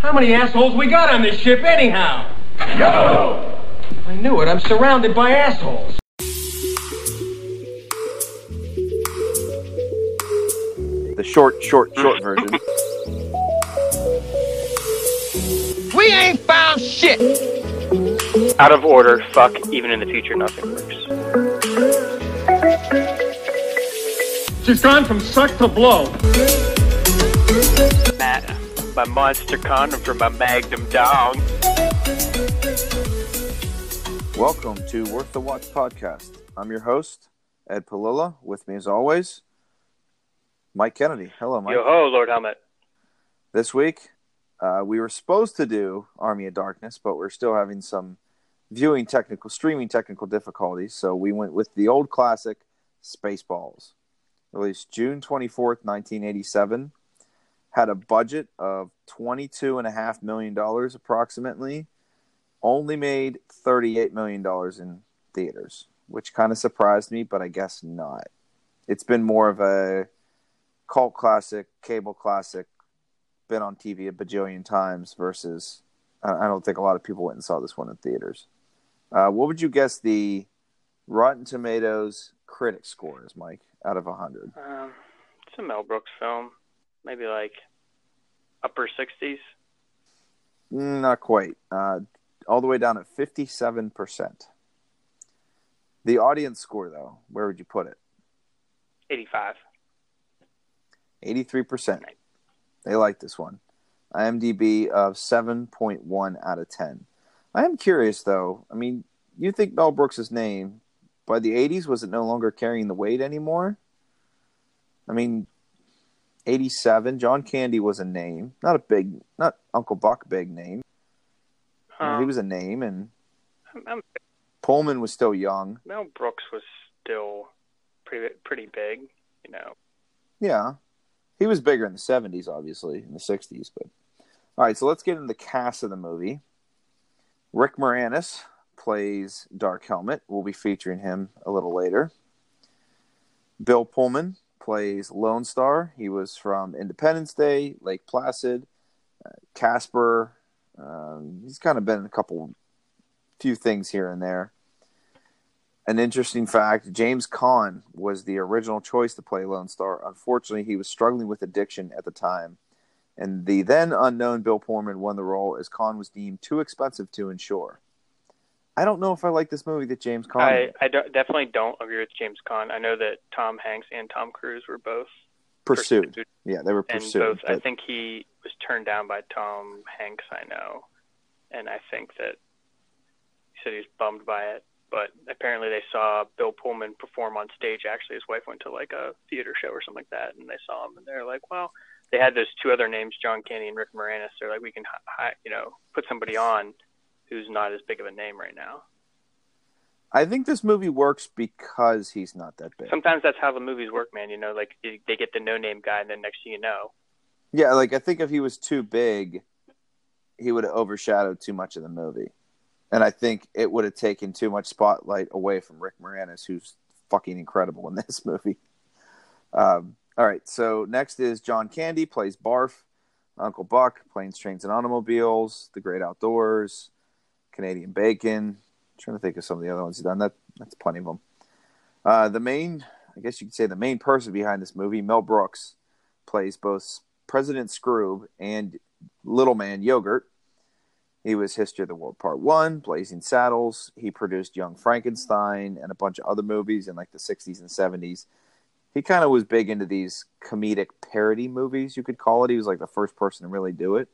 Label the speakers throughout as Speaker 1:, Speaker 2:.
Speaker 1: How many assholes we got on this ship anyhow? Yo! I knew it. I'm surrounded by assholes.
Speaker 2: The short, short, short version.
Speaker 3: We ain't found shit.
Speaker 4: Out of order, fuck, even in the future, nothing works.
Speaker 1: She's gone from suck to blow.
Speaker 4: Matt, my monster condom for my magnum dong.
Speaker 2: Welcome to Worth the Watch podcast. I'm your host, Ed Palilla. With me, as always, Mike Kennedy. Hello, Mike.
Speaker 4: Yo ho, Lord Helmet.
Speaker 2: This week, uh, we were supposed to do Army of Darkness, but we're still having some viewing technical, streaming technical difficulties. So we went with the old classic, Spaceballs. Released June 24th, 1987. Had a budget of $22.5 million approximately. Only made $38 million in theaters, which kind of surprised me, but I guess not. It's been more of a cult classic, cable classic, been on TV a bajillion times versus I don't think a lot of people went and saw this one in theaters. Uh, what would you guess the Rotten Tomatoes critic score is, Mike, out of 100?
Speaker 4: Um, it's a Mel Brooks film. Maybe like upper 60s.
Speaker 2: Mm, Not quite. Uh, all the way down at 57%. The audience score, though, where would you put it?
Speaker 4: 85.
Speaker 2: 83%. They like this one. IMDb of 7.1 out of 10. I am curious, though. I mean, you think Mel Brooks' name, by the 80s, was it no longer carrying the weight anymore? I mean, 87, John Candy was a name. Not a big, not Uncle Buck big name. You know, he was a name, and
Speaker 4: I'm- I'm-
Speaker 2: Pullman was still young.
Speaker 4: Mel Brooks was still pretty pretty big, you know.
Speaker 2: Yeah. He was bigger in the 70s, obviously, in the 60s. But all right, so let's get into the cast of the movie. Rick Moranis plays Dark Helmet. We'll be featuring him a little later. Bill Pullman plays Lone Star. He was from Independence Day, Lake Placid, uh, Casper. Um, he's kind of been in a couple, few things here and there. An interesting fact James Caan was the original choice to play Lone Star. Unfortunately, he was struggling with addiction at the time, and the then unknown Bill Pullman won the role as Caan was deemed too expensive to insure. I don't know if I like this movie that James Caan
Speaker 4: I. I don't- definitely don't agree with James Caan. I know that Tom Hanks and Tom Cruise were both
Speaker 2: pursued. Yeah, they were
Speaker 4: and
Speaker 2: pursued.
Speaker 4: both. I think he was turned down by Tom Hanks. I know, and I think that he said he was bummed by it. But apparently, they saw Bill Pullman perform on stage. Actually, his wife went to like a theater show or something like that, and they saw him, and they're like, "Well." They had those two other names, John Candy and Rick Moranis. They're like, we can, hi- hi- you know, put somebody on who's not as big of a name right now.
Speaker 2: I think this movie works because he's not that big.
Speaker 4: Sometimes that's how the movies work, man. You know, like they get the no-name guy, and then next thing you know,
Speaker 2: Yeah, like I think if he was too big, he would have overshadowed too much of the movie. And I think it would have taken too much spotlight away from Rick Moranis, who's fucking incredible in this movie. Um, all right, so next is John Candy plays Barf, Uncle Buck, Planes, Trains, and Automobiles, The Great Outdoors, Canadian Bacon. trying to think of some of the other ones he's done. That that's plenty of them. Uh, the main, I guess you could say, the main person behind this movie, Mel Brooks, plays both President Scroob and Little Man Yogurt. He was History of the World Part One, Blazing Saddles. He produced Young Frankenstein and a bunch of other movies in like the '60s and '70s. He kind of was big into these comedic parody movies, you could call it. He was like the first person to really do it.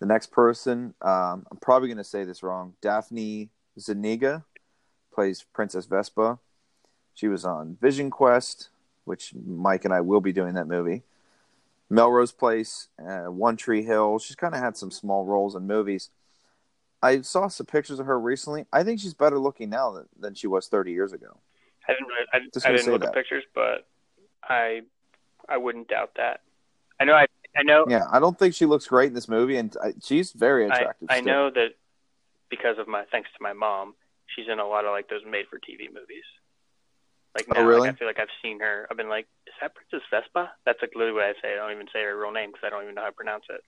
Speaker 2: The next person, um, I'm probably going to say this wrong. Daphne Zuniga plays Princess Vespa. She was on Vision Quest, which Mike and I will be doing that movie. Melrose Place, uh, One Tree Hill. She's kind of had some small roles in movies. I saw some pictures of her recently. I think she's better looking now than, than she was 30 years ago.
Speaker 4: I didn't really, I, I didn't look
Speaker 2: that.
Speaker 4: at pictures, but I I wouldn't doubt that. I know I I know
Speaker 2: Yeah, I don't think she looks great in this movie, and I, she's very attractive.
Speaker 4: I
Speaker 2: still.
Speaker 4: know that because of my thanks to my mom, she's in a lot of like those made for TV movies. Like
Speaker 2: Oh, really?
Speaker 4: like, I feel like I've seen her. I've been like, is that Princess Vespa? That's like literally what I say. I don't even say her real name because I don't even know how to pronounce it.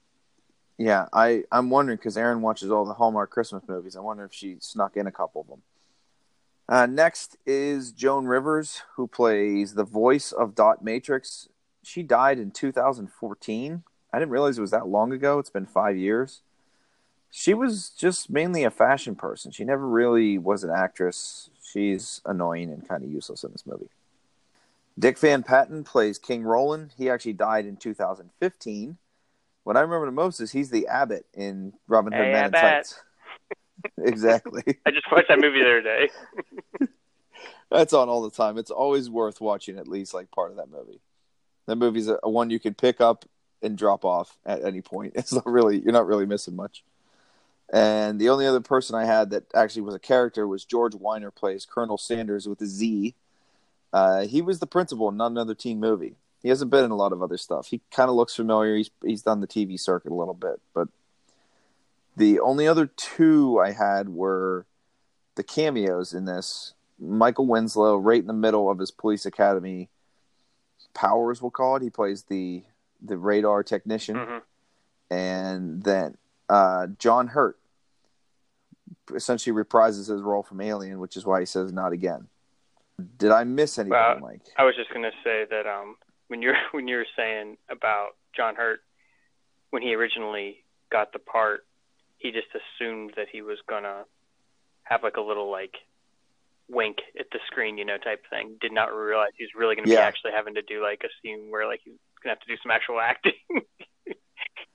Speaker 2: Yeah, I I'm wondering because Aaron watches all the Hallmark Christmas movies. I wonder if she snuck in a couple of them. Uh, next is Joan Rivers, who plays the voice of Dot Matrix. She died in 2014. I didn't realize it was that long ago. It's been five years. She was just mainly a fashion person. She never really was an actress. She's annoying and kind of useless in this movie. Dick Van Patten plays King Roland. He actually died in 2015. What I remember the most is he's the abbot in Robin Hood
Speaker 4: Hey,
Speaker 2: Men in Tights. exactly.
Speaker 4: I just watched that movie the other day.
Speaker 2: That's on all the time. It's always worth watching at least like part of that movie. That movie's a, a one you could pick up and drop off at any point. It's not really you're not really missing much. And the only other person I had that actually was a character was George Wyner plays Colonel Sanders with a Z. Uh, he was the principal in not another teen movie. He hasn't been in a lot of other stuff. He kind of looks familiar. He's he's done the TV circuit a little bit, but the only other two I had were the cameos in this. Michael Winslow, right in the middle of his police academy powers, we'll call it. He plays the the radar technician,
Speaker 4: hmm
Speaker 2: and then uh, John Hurt essentially reprises his role from Alien, which is why he says "not again." Did I miss anything,
Speaker 4: Well,
Speaker 2: Mike?
Speaker 4: I was just gonna say that um, when you're when you were saying about John Hurt, when he originally got the part, he just assumed that he was gonna have like a little like wink at the screen, you know, type thing. Did not realize he was really gonna be actually having to do like a scene where like he's gonna have to do some actual acting.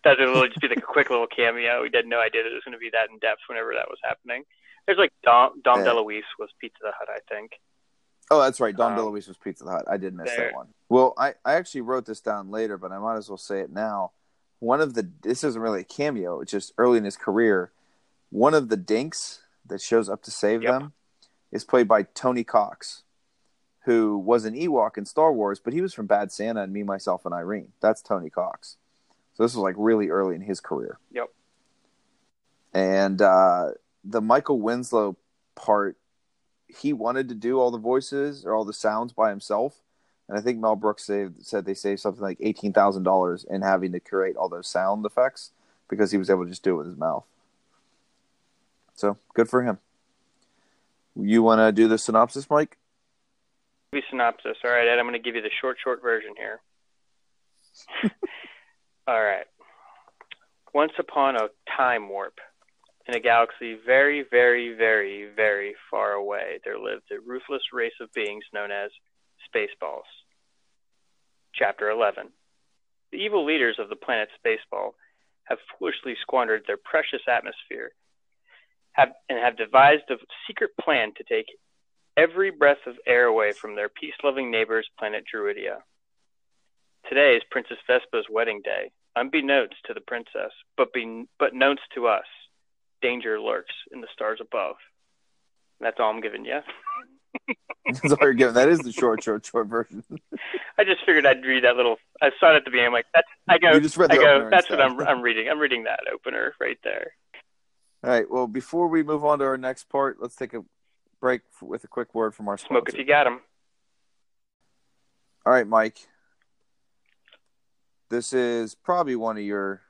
Speaker 4: Thought it would just be like a quick little cameo. We had no idea that it was gonna be that in depth whenever that was happening. There's like Dom Dom
Speaker 2: Yeah.
Speaker 4: DeLuise was Pizza the Hut, I think.
Speaker 2: Oh, that's right. Dom
Speaker 4: Um,
Speaker 2: DeLuise was Pizza the Hut. I did miss
Speaker 4: there.
Speaker 2: that one. Well, I, I actually wrote this down later, but I might as well say it now. One of the this isn't really a cameo. It's just early in his career. One of the dinks that shows up to save
Speaker 4: Yep.
Speaker 2: them is played by Tony Cox, who was an Ewok in Star Wars, but he was from Bad Santa and Me, Myself, and Irene. That's Tony Cox. So this was like really early in his career.
Speaker 4: Yep.
Speaker 2: And uh, the Michael Winslow part he wanted to do all the voices or all the sounds by himself. And I think Mel Brooks saved, said they saved something like eighteen thousand dollars in having to create all those sound effects because he was able to just do it with his mouth. So good for him. You want to do the synopsis, Mike?
Speaker 4: movie synopsis. All right, Ed, I'm going to give you the short, short version here. All right. Once upon a time warp, in a galaxy very, very, very, very far away, there lived a ruthless race of beings known as Spaceballs. Chapter 11. The evil leaders of the planet Spaceball have foolishly squandered their precious atmosphere have, and have devised a secret plan to take every breath of air away from their peace loving neighbors, planet Druidia. Today is Princess Vespa's wedding day, unbeknownst to the princess, but, be, but known to us. Danger lurks in the stars above. That's all I'm giving you.
Speaker 2: That's all you're giving. That is the short, short, short version.
Speaker 4: I just figured I'd read that little. I saw it at the beginning. I'm like, that's. I go.
Speaker 2: You just read the
Speaker 4: I go. That's what. I'm. I'm reading. I'm reading that opener right there.
Speaker 2: All right. Well, before we move on to our next part, let's take a break with a quick word from our sponsor.
Speaker 4: Smoke if you got 'em.
Speaker 2: All right, Mike. This is probably one of your,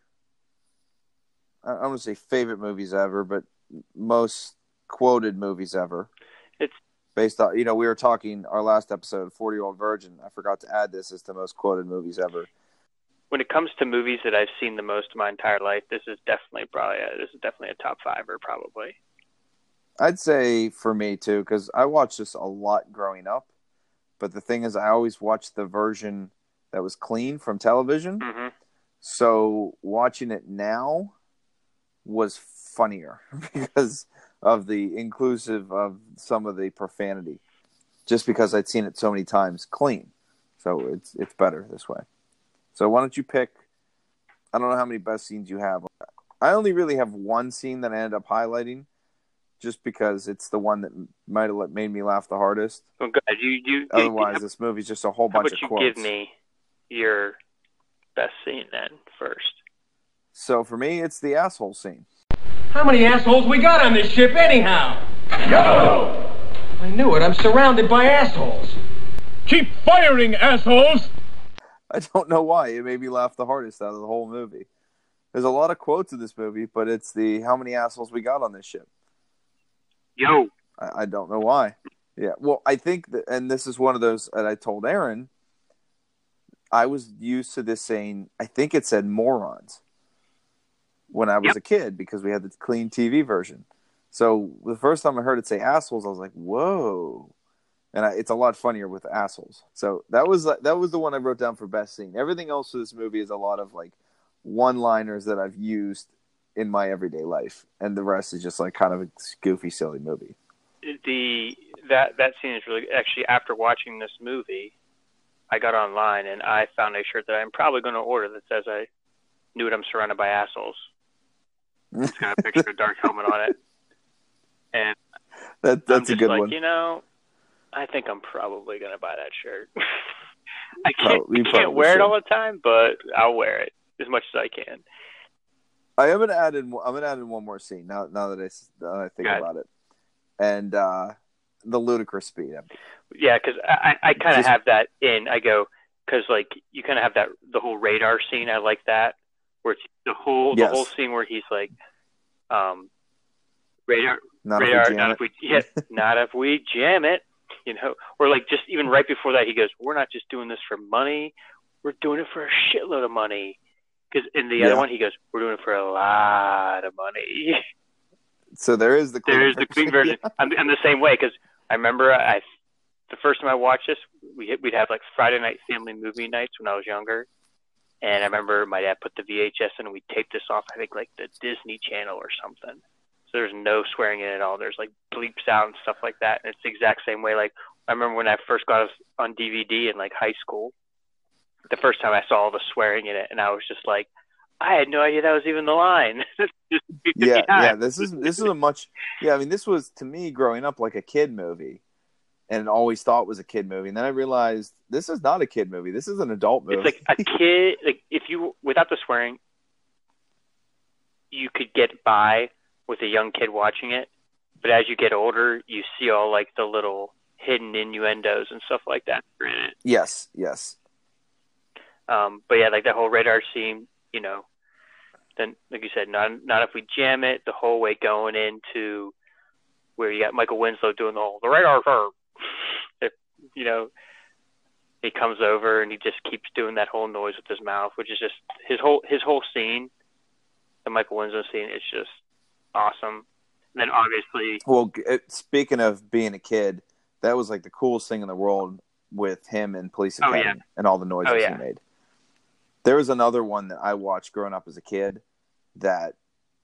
Speaker 2: I- I'm going to say favorite movies ever, but most quoted movies ever.
Speaker 4: It's-
Speaker 2: based on, you know, we were talking our last episode, 40 Year Old Virgin. I forgot to add this as the most quoted movies ever.
Speaker 4: When it comes to movies that I've seen the most in my entire life, this is definitely probably a, this is definitely a top fiver probably.
Speaker 2: I'd say for me too, because I watched this a lot growing up. But the thing is, I always watched the version that was clean from television.
Speaker 4: hmm
Speaker 2: So watching it now was funnier because of the inclusive of some of the profanity. Just because I'd seen it so many times clean. So it's it's better this way. So why don't you pick I don't know how many best scenes you have. I only really have one scene that I ended up highlighting just because it's the one that might have made me laugh the hardest.
Speaker 4: Oh, well, good. You you. you
Speaker 2: Otherwise, this movie's just a whole
Speaker 4: how
Speaker 2: bunch
Speaker 4: about
Speaker 2: of
Speaker 4: you
Speaker 2: quotes.
Speaker 4: give me your best scene then first?
Speaker 2: So for me, it's the asshole scene.
Speaker 1: How many assholes we got on this ship anyhow? Go! I knew it. I'm surrounded by assholes.
Speaker 3: Keep firing, assholes!
Speaker 2: I don't know why. It made me laugh the hardest out of the whole movie. There's a lot of quotes in this movie, but it's the how many assholes we got on this ship.
Speaker 4: Yo,
Speaker 2: I, I don't know why. Yeah, well, I think that, and this is one of those that I told Aaron. I was used to this saying. I think it said morons when I was
Speaker 4: Yep.
Speaker 2: a kid because we had the clean TV version. So the first time I heard it say assholes, I was like, "Whoa!" And I, it's a lot funnier with assholes. So that was that was the one I wrote down for best scene. Everything else for this movie is a lot of like one-liners that I've used in my everyday life, and the rest is just like kind of a goofy, silly movie.
Speaker 4: the that that scene is really actually after watching this movie, I got online and I found a shirt that I'm probably going to order that says I knew it. I'm surrounded by assholes. It's got a picture of Dark Helmet on it, and
Speaker 2: That that's a good
Speaker 4: like,
Speaker 2: one.
Speaker 4: you know, I think I'm probably going to buy that shirt. I can't,
Speaker 2: Probably-
Speaker 4: I can't
Speaker 2: probably
Speaker 4: wear it all the time, but I'll wear it as much as I can.
Speaker 2: I am gonna add in. I'm gonna add in one more scene now. Now that I, s- now that I think
Speaker 4: Go
Speaker 2: about it, and uh, the ludicrous speed.
Speaker 4: Yeah, because I, I kind of have that in. I go because like you kind of have that the whole radar scene. I like that where it's the whole
Speaker 2: Yes.
Speaker 4: the whole scene where he's like, um, radar
Speaker 2: Not if we
Speaker 4: radar.
Speaker 2: jam
Speaker 4: Not
Speaker 2: it.
Speaker 4: if we yeah, not if we jam it. You know, or like just even right before that, he goes, "We're not just doing this for money. We're doing it for a shitload of money." Because in the other one, he goes, "We're doing it for a lot of money."
Speaker 2: So there is the clean
Speaker 4: There is the clean version. I'm, I'm the same way because I remember I the first time I watched this, we we'd have like Friday night family movie nights when I was younger, and I remember my dad put the VHS in and we taped this off. I think like the Disney Channel or something. So there's no swearing in at all. There's like bleeps out and stuff like that. And it's the exact same way. Like I remember when I first got it on DVD in like high school. The first time I saw all the swearing in it, and I was just like, I had no idea that was even the line. Just 50
Speaker 2: yeah, yeah. This is this is a much. Yeah, I mean, this was to me growing up like a kid movie, and always thought was a kid movie. And then I realized this is not a kid movie. This is an adult movie.
Speaker 4: It's like a kid. Like if you without the swearing, you could get by with a young kid watching it. But as you get older, you see all like the little hidden innuendos and stuff like that in it.
Speaker 2: yes, yes.
Speaker 4: Um, but yeah, like that whole radar scene, you know. Then, like you said, not not if we jam it the whole way going into where you got Michael Winslow doing the whole the radar curve. If, you know, he comes over and he just keeps doing that whole noise with his mouth, which is just his whole his whole scene. The Michael Winslow scene is just awesome. And then obviously,
Speaker 2: Well, speaking of being a kid, that was like the coolest thing in the world with him and Police
Speaker 4: Oh,
Speaker 2: Academy
Speaker 4: yeah.
Speaker 2: and all the noises
Speaker 4: Oh, yeah.
Speaker 2: he made. There was another one that I watched growing up as a kid that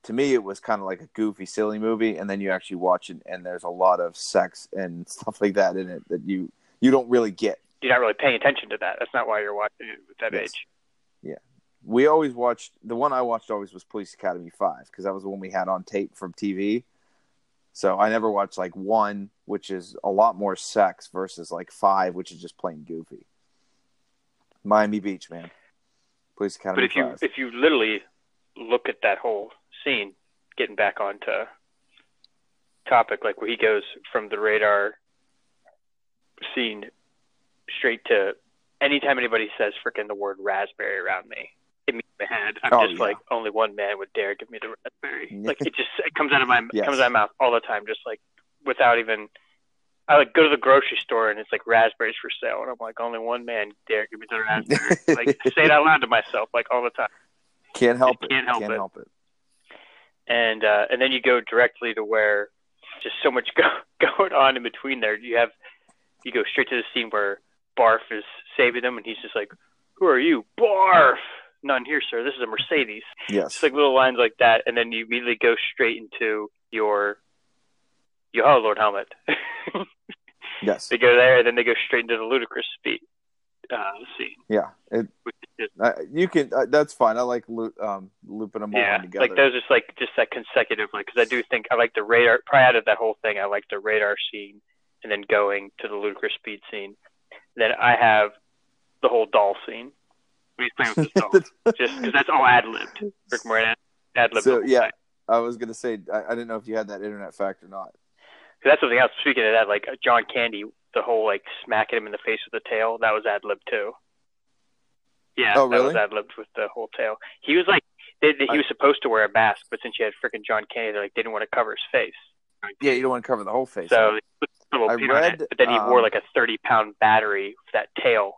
Speaker 2: to me it was kind of like a goofy, silly movie, and then you actually watch it and there's a lot of sex and stuff like that in it that you you don't really get.
Speaker 4: you're not really paying attention to that. That's not why you're watching it at that
Speaker 2: Yes.
Speaker 4: age.
Speaker 2: We always watched the one I watched always was Police Academy Five because that was the one we had on tape from TV. So I never watched like one, which is a lot more sex, versus like five, which is just plain goofy. Miami Beach, man. Police Academy.
Speaker 4: But if you if you literally look at that whole scene, getting back onto topic, like where he goes from the radar scene straight to anytime anybody says freaking the word raspberry around me, it makes my head. I'm
Speaker 2: Oh,
Speaker 4: just
Speaker 2: yeah.
Speaker 4: like only one man would dare give me the raspberry. Like it just it comes out of my
Speaker 2: Yes.
Speaker 4: comes out of my mouth all the time, just like without even. I like go to the grocery store and it's like raspberries for sale, and I'm like, only one man dare give me the raspberry. like say it out loud to myself, like all the time.
Speaker 2: can't help
Speaker 4: you
Speaker 2: it.
Speaker 4: can't help
Speaker 2: can't
Speaker 4: it.
Speaker 2: help it.
Speaker 4: and uh, and then you go directly to where just so much go, going on in between there. You have you go straight to the scene where Barf is saving them, and he's just like, "Who are you, Barf?" None here, sir. This is a Mercedes.
Speaker 2: Yes.
Speaker 4: It's like little lines like that, and then you immediately go straight into your your oh Lord Helmet.
Speaker 2: yes.
Speaker 4: they go there, and then they go straight into the ludicrous speed uh, scene.
Speaker 2: Yeah. It,
Speaker 4: Which is just,
Speaker 2: uh, you can. Uh, that's fine. I like um, looping them all
Speaker 4: yeah,
Speaker 2: in together.
Speaker 4: like those, just like just that consecutive, like because I do think I like the radar. Probably out of that whole thing, I like the radar scene, and then going to the ludicrous speed scene. Then I have the whole doll scene. When he's playing with doll, just because that's all ad libbed. Rick ad libbed.
Speaker 2: So, yeah. I was gonna say I, I didn't know if you had that internet fact or not.
Speaker 4: that's something else. Speaking of that, like uh, John Candy, the whole like smacking him in the face with the tail, that was ad libbed too. Yeah,
Speaker 2: Oh,
Speaker 4: that was ad libbed with the whole tail. He was like, they, they, he was supposed to wear a mask, but since you had freaking John Candy, they like didn't want to cover his face.
Speaker 2: Yeah, you don't want to cover the whole face.
Speaker 4: So they put a little
Speaker 2: I read,
Speaker 4: it, but then he wore
Speaker 2: um,
Speaker 4: like a thirty pound battery with that tail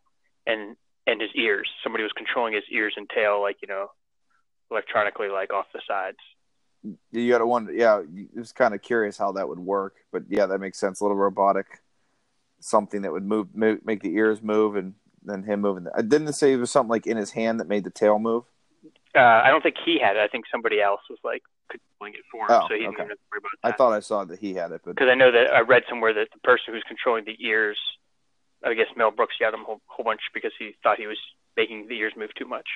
Speaker 4: and and his ears. Somebody was controlling his ears and tail, like you know, electronically, like off the sides.
Speaker 2: you got to wonder. Yeah, it was kind of curious how that would work, but yeah, that makes sense. A little robotic, something that would move, move make the ears move, and then him moving. I didn't say it was something like in his hand that made the tail move.
Speaker 4: Uh, I don't think he had it. I think somebody else was like controlling it for him,
Speaker 2: Oh,
Speaker 4: so he didn't
Speaker 2: okay.
Speaker 4: have to worry about
Speaker 2: I thought I saw that he had it, but
Speaker 4: because I know that I read somewhere that the person who's controlling the ears, I guess Mel Brooks yelled at him a whole, whole bunch because he thought he was making the ears move too much.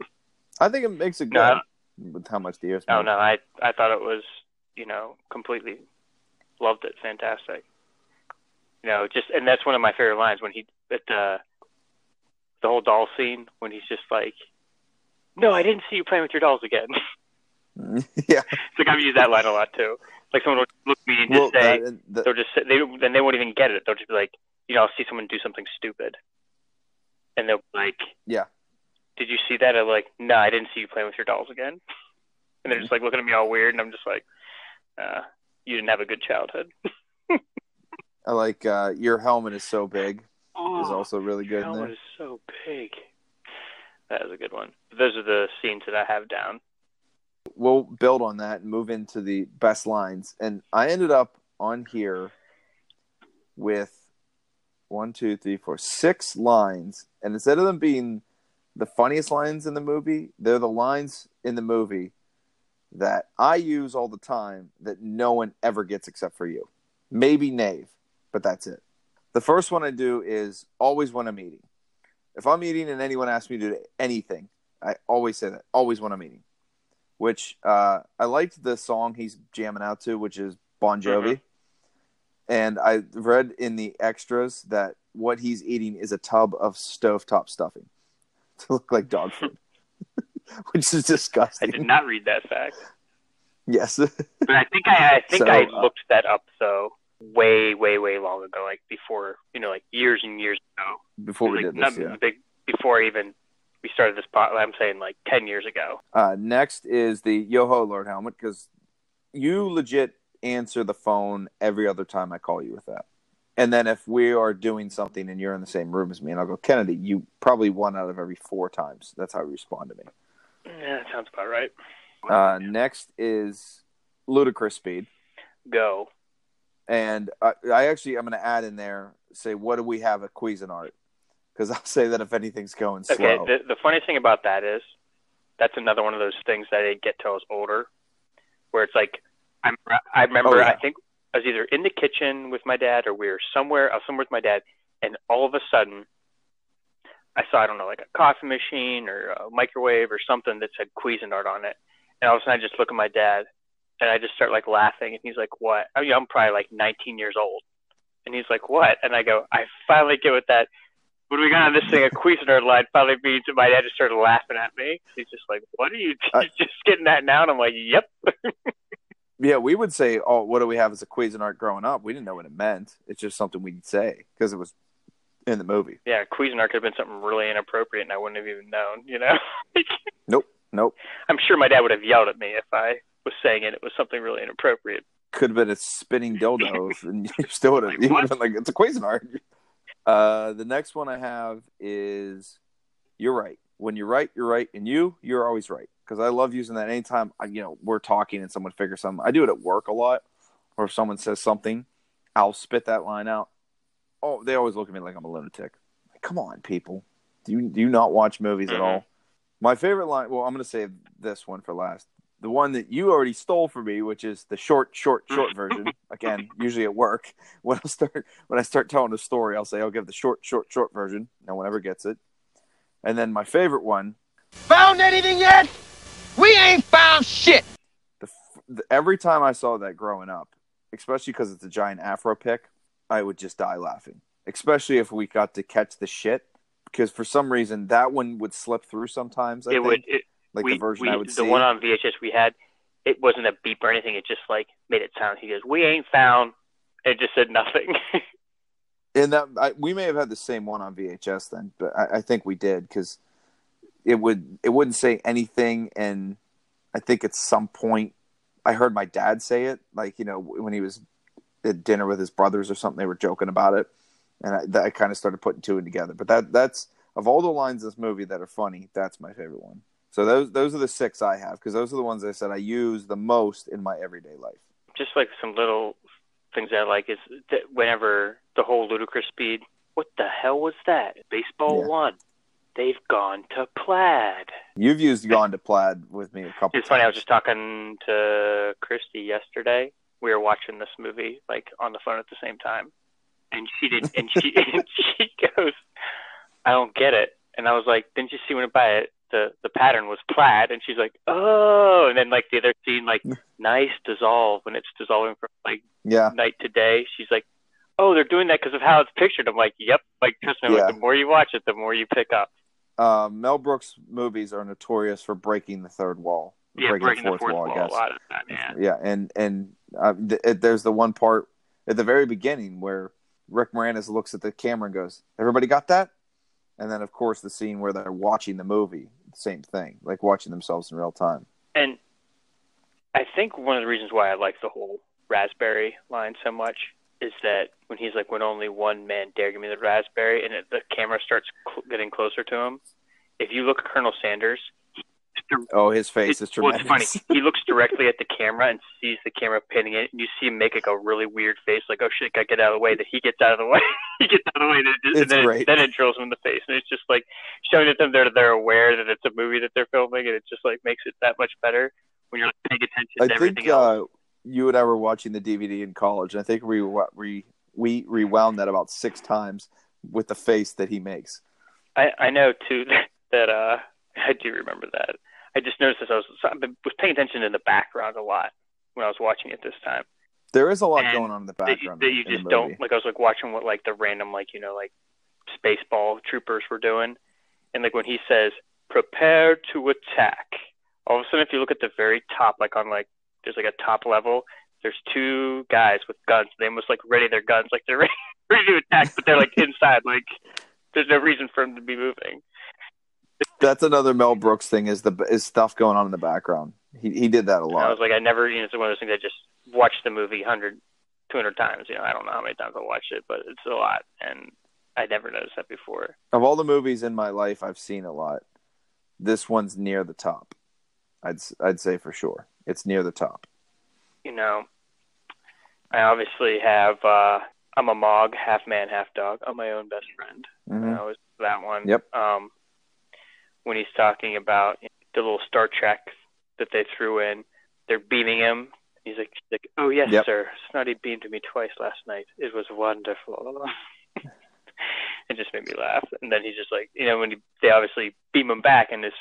Speaker 2: I think it makes it good
Speaker 4: No.
Speaker 2: with how much the ears.
Speaker 4: Oh
Speaker 2: move.
Speaker 4: no, I I thought it was you know completely loved it, fantastic. You know, just and that's one of my favorite lines when he at the the whole doll scene when he's just like, "No, I didn't see you playing with your dolls again."
Speaker 2: yeah.
Speaker 4: it's like I've used that line a lot too. Like someone will look at me and just
Speaker 2: Well,
Speaker 4: say,
Speaker 2: that, that,
Speaker 4: they'll just say, they then they won't even get it. They'll just be like, you know, I'll see someone do something stupid, and they'll be like,
Speaker 2: Yeah.
Speaker 4: did you see that? I'm like, no, I didn't see you playing with your dolls again. And they're just like looking at me all weird, and I'm just like, uh, you didn't have a good childhood.
Speaker 2: I like uh, your helmet is so big
Speaker 4: Oh,
Speaker 2: is also really good
Speaker 4: helmet is so big. That is a good one. Those are the scenes that I have down.
Speaker 2: We'll build on that and move into the best lines. And I ended up on here with one, two, three, four, six lines. And instead of them being the funniest lines in the movie, they're the lines in the movie that I use all the time that no one ever gets except for you. Maybe Nave, but that's it. The first one I do is always when I'm eating. If I'm eating and anyone asks me to do anything, I always say that. Always when I'm eating. Which uh, I liked the song he's jamming out to, which is Bon Jovi.
Speaker 4: Mhm.
Speaker 2: And I read in the extras that what he's eating is a tub of stovetop stuffing to look like dog food, which is disgusting.
Speaker 4: I did not read that fact,
Speaker 2: Yes.
Speaker 4: but I think I, I think
Speaker 2: So,
Speaker 4: I
Speaker 2: uh,
Speaker 4: looked that up though way, way, way long ago, like before you know, like years and years ago.
Speaker 2: Before we
Speaker 4: like,
Speaker 2: did
Speaker 4: not
Speaker 2: this, yeah.
Speaker 4: big before even we started this pot. I'm saying like ten years ago.
Speaker 2: Uh, next is the Yoho Lord helmet because you legit answer the phone every other time I call you with that. And then if we are doing something and you're in the same room as me, and I'll go Kennedy, you probably one out of every four times. That's how you respond to me.
Speaker 4: Yeah, that sounds about right.
Speaker 2: Uh, next is ludicrous speed,
Speaker 4: Go.
Speaker 2: and I, I actually I'm going to add in there say what do we have at Cuisinart because I'll say that if anything's going slow,
Speaker 4: Okay. The the funny thing about that is that's another one of those things that I didn't get till I was older, where it's like I'm I remember
Speaker 2: Oh, yeah.
Speaker 4: I think I was either in the kitchen with my dad or we were somewhere I was somewhere with my dad, and all of a sudden I saw I don't know like a coffee machine or a microwave or something that said Cuisinart on it, and all of a sudden I just look at my dad and I just start like laughing, and he's like, "What?" I mean, I'm probably like 19 years old, and he's like, "What?" And I go, "I finally get what that." When we got on this thing, a Cuisinart line finally and my dad just started laughing at me. He's just like, "What are you
Speaker 2: I-
Speaker 4: just getting that now?" And I'm like, "Yep."
Speaker 2: yeah, we would say, oh, what do we have as a Cuisinart growing up? We didn't know what it meant. It's just something we'd say because it was in the movie.
Speaker 4: yeah, Cuisinart could have been something really inappropriate, and I wouldn't have even known. You know,
Speaker 2: Nope. Nope.
Speaker 4: I'm sure my dad would have yelled at me if I was saying it. It was something really inappropriate.
Speaker 2: Could have been a spinning dildo, and you still would have.
Speaker 4: Like,
Speaker 2: You would have been like, it's a Cuisinart. Uh, the next one I have is, you're right. When you're right, you're right, and you, you're always right. Because I love using that anytime I, you know we're talking and someone figures something. I do it at work a lot, or if someone says something, I'll spit that line out. Oh, they always look at me like I'm a lunatic. Like, come on, people. Do you do you not watch movies at
Speaker 4: Mhm.
Speaker 2: all? My favorite line. Well, I'm going to save this one for last. The one that you already stole for me, which is the short, short, short version. Again, usually at work. When I start when I start telling a story, I'll say I'll give the short, short, short version. No one ever gets it. And then my favorite one,
Speaker 3: Found anything yet? We ain't found shit.
Speaker 2: the, the every time I saw that growing up, especially because it's a giant Afro pick, I would just die laughing. Especially if we got to catch the shit, because for some reason that one would slip through sometimes. I
Speaker 4: it
Speaker 2: think,
Speaker 4: would. It,
Speaker 2: like
Speaker 4: we,
Speaker 2: the version
Speaker 4: we,
Speaker 2: I would
Speaker 4: the
Speaker 2: see.
Speaker 4: The one on VHS we had, it wasn't a beep or anything. It just like made it sound. He goes, "We ain't found." It just said nothing.
Speaker 2: And that I, we may have had the same one on VHS then, but I, I think we did because it would it wouldn't say anything, and I think at some point I heard my dad say it, like you know when he was at dinner with his brothers or something, they were joking about it, and I, that, I kind of started putting two and together. But that that's of all the lines in this movie that are funny, that's my favorite one. So those those are the six I have because those are the ones I said I use the most in my everyday life.
Speaker 4: Just like some little things that I like is that whenever the whole ludicrous speed, what the hell was that? Baseball
Speaker 2: Yeah.
Speaker 4: one. They've gone to plaid.
Speaker 2: You've used Gone to Plaid with me a couple.
Speaker 4: It's funny. I was just talking to Christy yesterday. We were watching this movie like on the phone at the same time, and she did, and she and she goes, "I don't get it." And I was like, "Didn't you see when it by it? The the pattern was plaid." And she's like, "Oh." And then like the other scene, like nice dissolve when it's dissolving from like
Speaker 2: yeah,
Speaker 4: night to day. She's like, "Oh, they're doing that because of how it's pictured." I'm like, "Yep." Like trust me, like, the more you watch it, the more you pick up.
Speaker 2: Uh, Mel Brooks movies are notorious for breaking the third wall,
Speaker 4: Yeah, breaking, the fourth wall,
Speaker 2: I
Speaker 4: a
Speaker 2: guess.
Speaker 4: lot of that. Yeah.
Speaker 2: Yeah, and and uh, th- it, there's the one part at the very beginning where Rick Moranis looks at the camera and goes, "Everybody got that?" And then, of course, the scene where they're watching the movie, same thing, like watching themselves in real time.
Speaker 4: And I think one of the reasons why I like the whole raspberry line so much is that when he's like, "When only one man dare give me the raspberry," and it, the camera starts cl- getting closer to him. If you look at Colonel Sanders,
Speaker 2: Oh, his face is
Speaker 4: It- well,
Speaker 2: tremendous.
Speaker 4: it's funny. He looks directly at the camera and sees the camera pinning it, and you see him make like a really weird face, like "Oh shit, I gotta get out of the way." That he gets out of the way. he gets out of the way, and, it and then,
Speaker 2: great.
Speaker 4: It, then it drills him in the face, and it's just like showing that them they're they're aware that it's a movie that they're filming, and it just like makes it that much better when you're like paying attention to
Speaker 2: I
Speaker 4: everything
Speaker 2: think
Speaker 4: else.
Speaker 2: uh, you and I were watching the DVD in college. and I think we we we rewound that about six times with the face that he makes.
Speaker 4: I I know too that uh I do remember that. I just noticed this. I was I was paying attention in the background a lot when I was watching it this time.
Speaker 2: There is a lot
Speaker 4: And
Speaker 2: going on in the
Speaker 4: that you,
Speaker 2: background
Speaker 4: that you just don't like. I was like watching what like the random like you know like spaceball troopers were doing, and like when he says prepare to attack, all of a sudden if you look at the very top, like on like there's like a top level, there's two guys with guns. They almost like ready their guns, like they're ready, ready to attack, but they're like inside, like there's no reason for them to be moving.
Speaker 2: That's another Mel Brooks thing is the is stuff going on in the background. He he did that a lot.
Speaker 4: I was like, I never, you know, it's one of those things I just watched the movie 100, 200 times. You know, I don't know how many times I watched it, but it's a lot, and I never noticed that before.
Speaker 2: of all the movies in my life I've seen a lot, this one's near the top. I'd I'd say for sure it's near the top.
Speaker 4: You know, I obviously have. uh I'm a Mog, half man, half dog. I'm my own best friend.
Speaker 2: Mhm.
Speaker 4: That was that one.
Speaker 2: Yep.
Speaker 4: Um, when he's talking about the little Star Trek that they threw in, they're beaming him. He's like, he's like "Oh yes,
Speaker 2: Yep.
Speaker 4: sir. Snotty beamed to me twice last night. It was wonderful." it just made me laugh. And then he's just like, you know, when he, they obviously beam him back, and his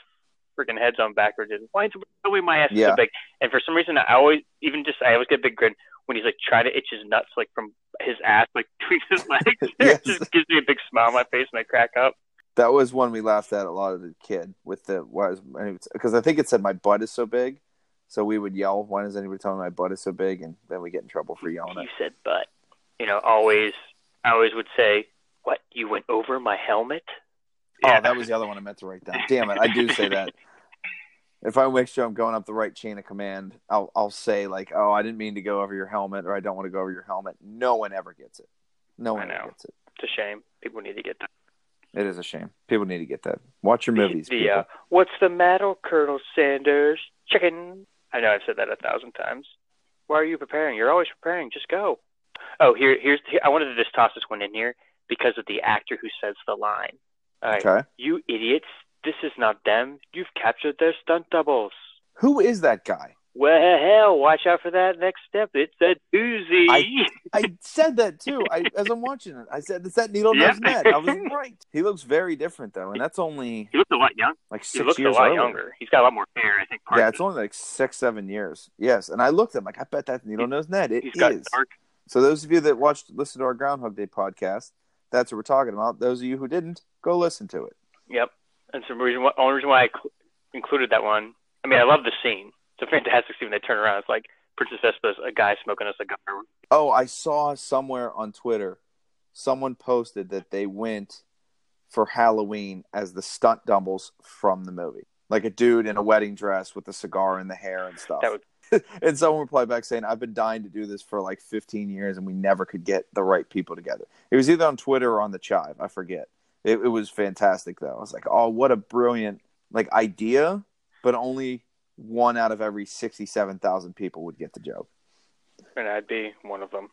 Speaker 4: freaking head's on backwards, and why is the way my ass is so big? And for some reason, I always, even just, I always get a big grin when he's like trying to itch his nuts, like from his ass, like between his legs.
Speaker 2: Yes.
Speaker 4: it just gives me a big smile on my face, and I crack up.
Speaker 2: That was one we laughed at a lot as a kid with the why was because I think it said my butt is so big, so we would yell. Why does anybody tell me my butt is so big? And then we get in trouble for yelling
Speaker 4: You
Speaker 2: it.
Speaker 4: said but. You know, always, I always would say, what, you went over my helmet?
Speaker 2: Oh, that was the other one I meant to write down. Damn it, I do say that. If I make sure I'm going up the right chain of command, I'll I'll say like, "Oh, I didn't mean to go over your helmet," or "I don't want to go over your helmet." No one ever gets it. No one ever gets it.
Speaker 4: It's a shame. People need to get that.
Speaker 2: It is a shame. People need to get that. Watch your movies.
Speaker 4: The,
Speaker 2: people.
Speaker 4: uh, what's the matter, Colonel Sanders? Chicken. I know I've said that a thousand times. Why are you preparing? You're always preparing. Just go. Oh, here, here's. Here, I wanted to just toss this one in here because of the actor who says the line. All right,
Speaker 2: okay.
Speaker 4: you idiots! This is not them. You've captured their stunt doubles.
Speaker 2: Who is that guy?
Speaker 4: Well, hell, watch out for that next step. It's a doozy.
Speaker 2: I- I said that too. I, as I'm watching it, I said, "It's that needle nose
Speaker 4: Yeah.
Speaker 2: net." I was right. He looks very different though, and that's only
Speaker 4: he looks a lot young.
Speaker 2: like
Speaker 4: He
Speaker 2: six
Speaker 4: a
Speaker 2: years
Speaker 4: lot
Speaker 2: earlier.
Speaker 4: younger. He's got a lot more hair. I think.
Speaker 2: Yeah, it's only like six, seven years. Yes, and I looked at him like, I bet that's needle nose Ned. It
Speaker 4: He's
Speaker 2: is. So those of you that watched, listen to our Groundhog Day podcast, that's what we're talking about. Those of you who didn't, go listen to it.
Speaker 4: Yep. And some reason, why, only reason why I cl- included that one. I mean, I love the scene. It's a fantastic scene. When They turn around. It's like Princess Vespa's a guy smoking a cigar.
Speaker 2: Oh, I saw somewhere on Twitter, someone posted that they went for Halloween as the stunt doubles from the movie. like a dude in a wedding dress with a cigar in the hair and stuff.
Speaker 4: That would
Speaker 2: and someone replied back saying, "I've been dying to do this for like 15 years, and we never could get the right people together." It was either on Twitter or on the Chive. I forget. It, it was fantastic though. I was like, "Oh, what a brilliant like idea!" But only one out of every 67,000 people would get the joke.
Speaker 4: and I'd be one of them.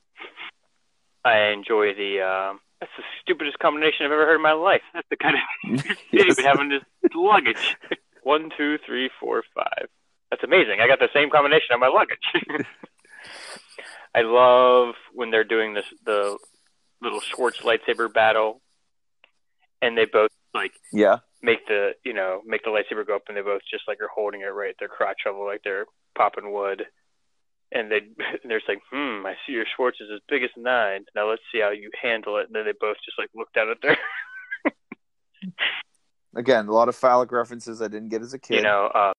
Speaker 4: I enjoy the. Um, that's the stupidest combination I've ever heard in my life. That's the kind of shit he
Speaker 2: Yes.
Speaker 4: would have in his luggage. One, two, three, four, five. That's amazing. I got the same combination on my luggage. I love when they're doing this the little Schwartz lightsaber battle, and they both like
Speaker 2: Yeah,
Speaker 4: make the you know make the lightsaber go up, and they both just like are holding it right at their crotch level, like they're popping wood. And they and they're just like, hmm, I see your Schwartz is as big as nine. Now let's see how you handle it. And then they both just like look down at their,
Speaker 2: again, a lot of phallic references I didn't get as a kid.
Speaker 4: you know, uh,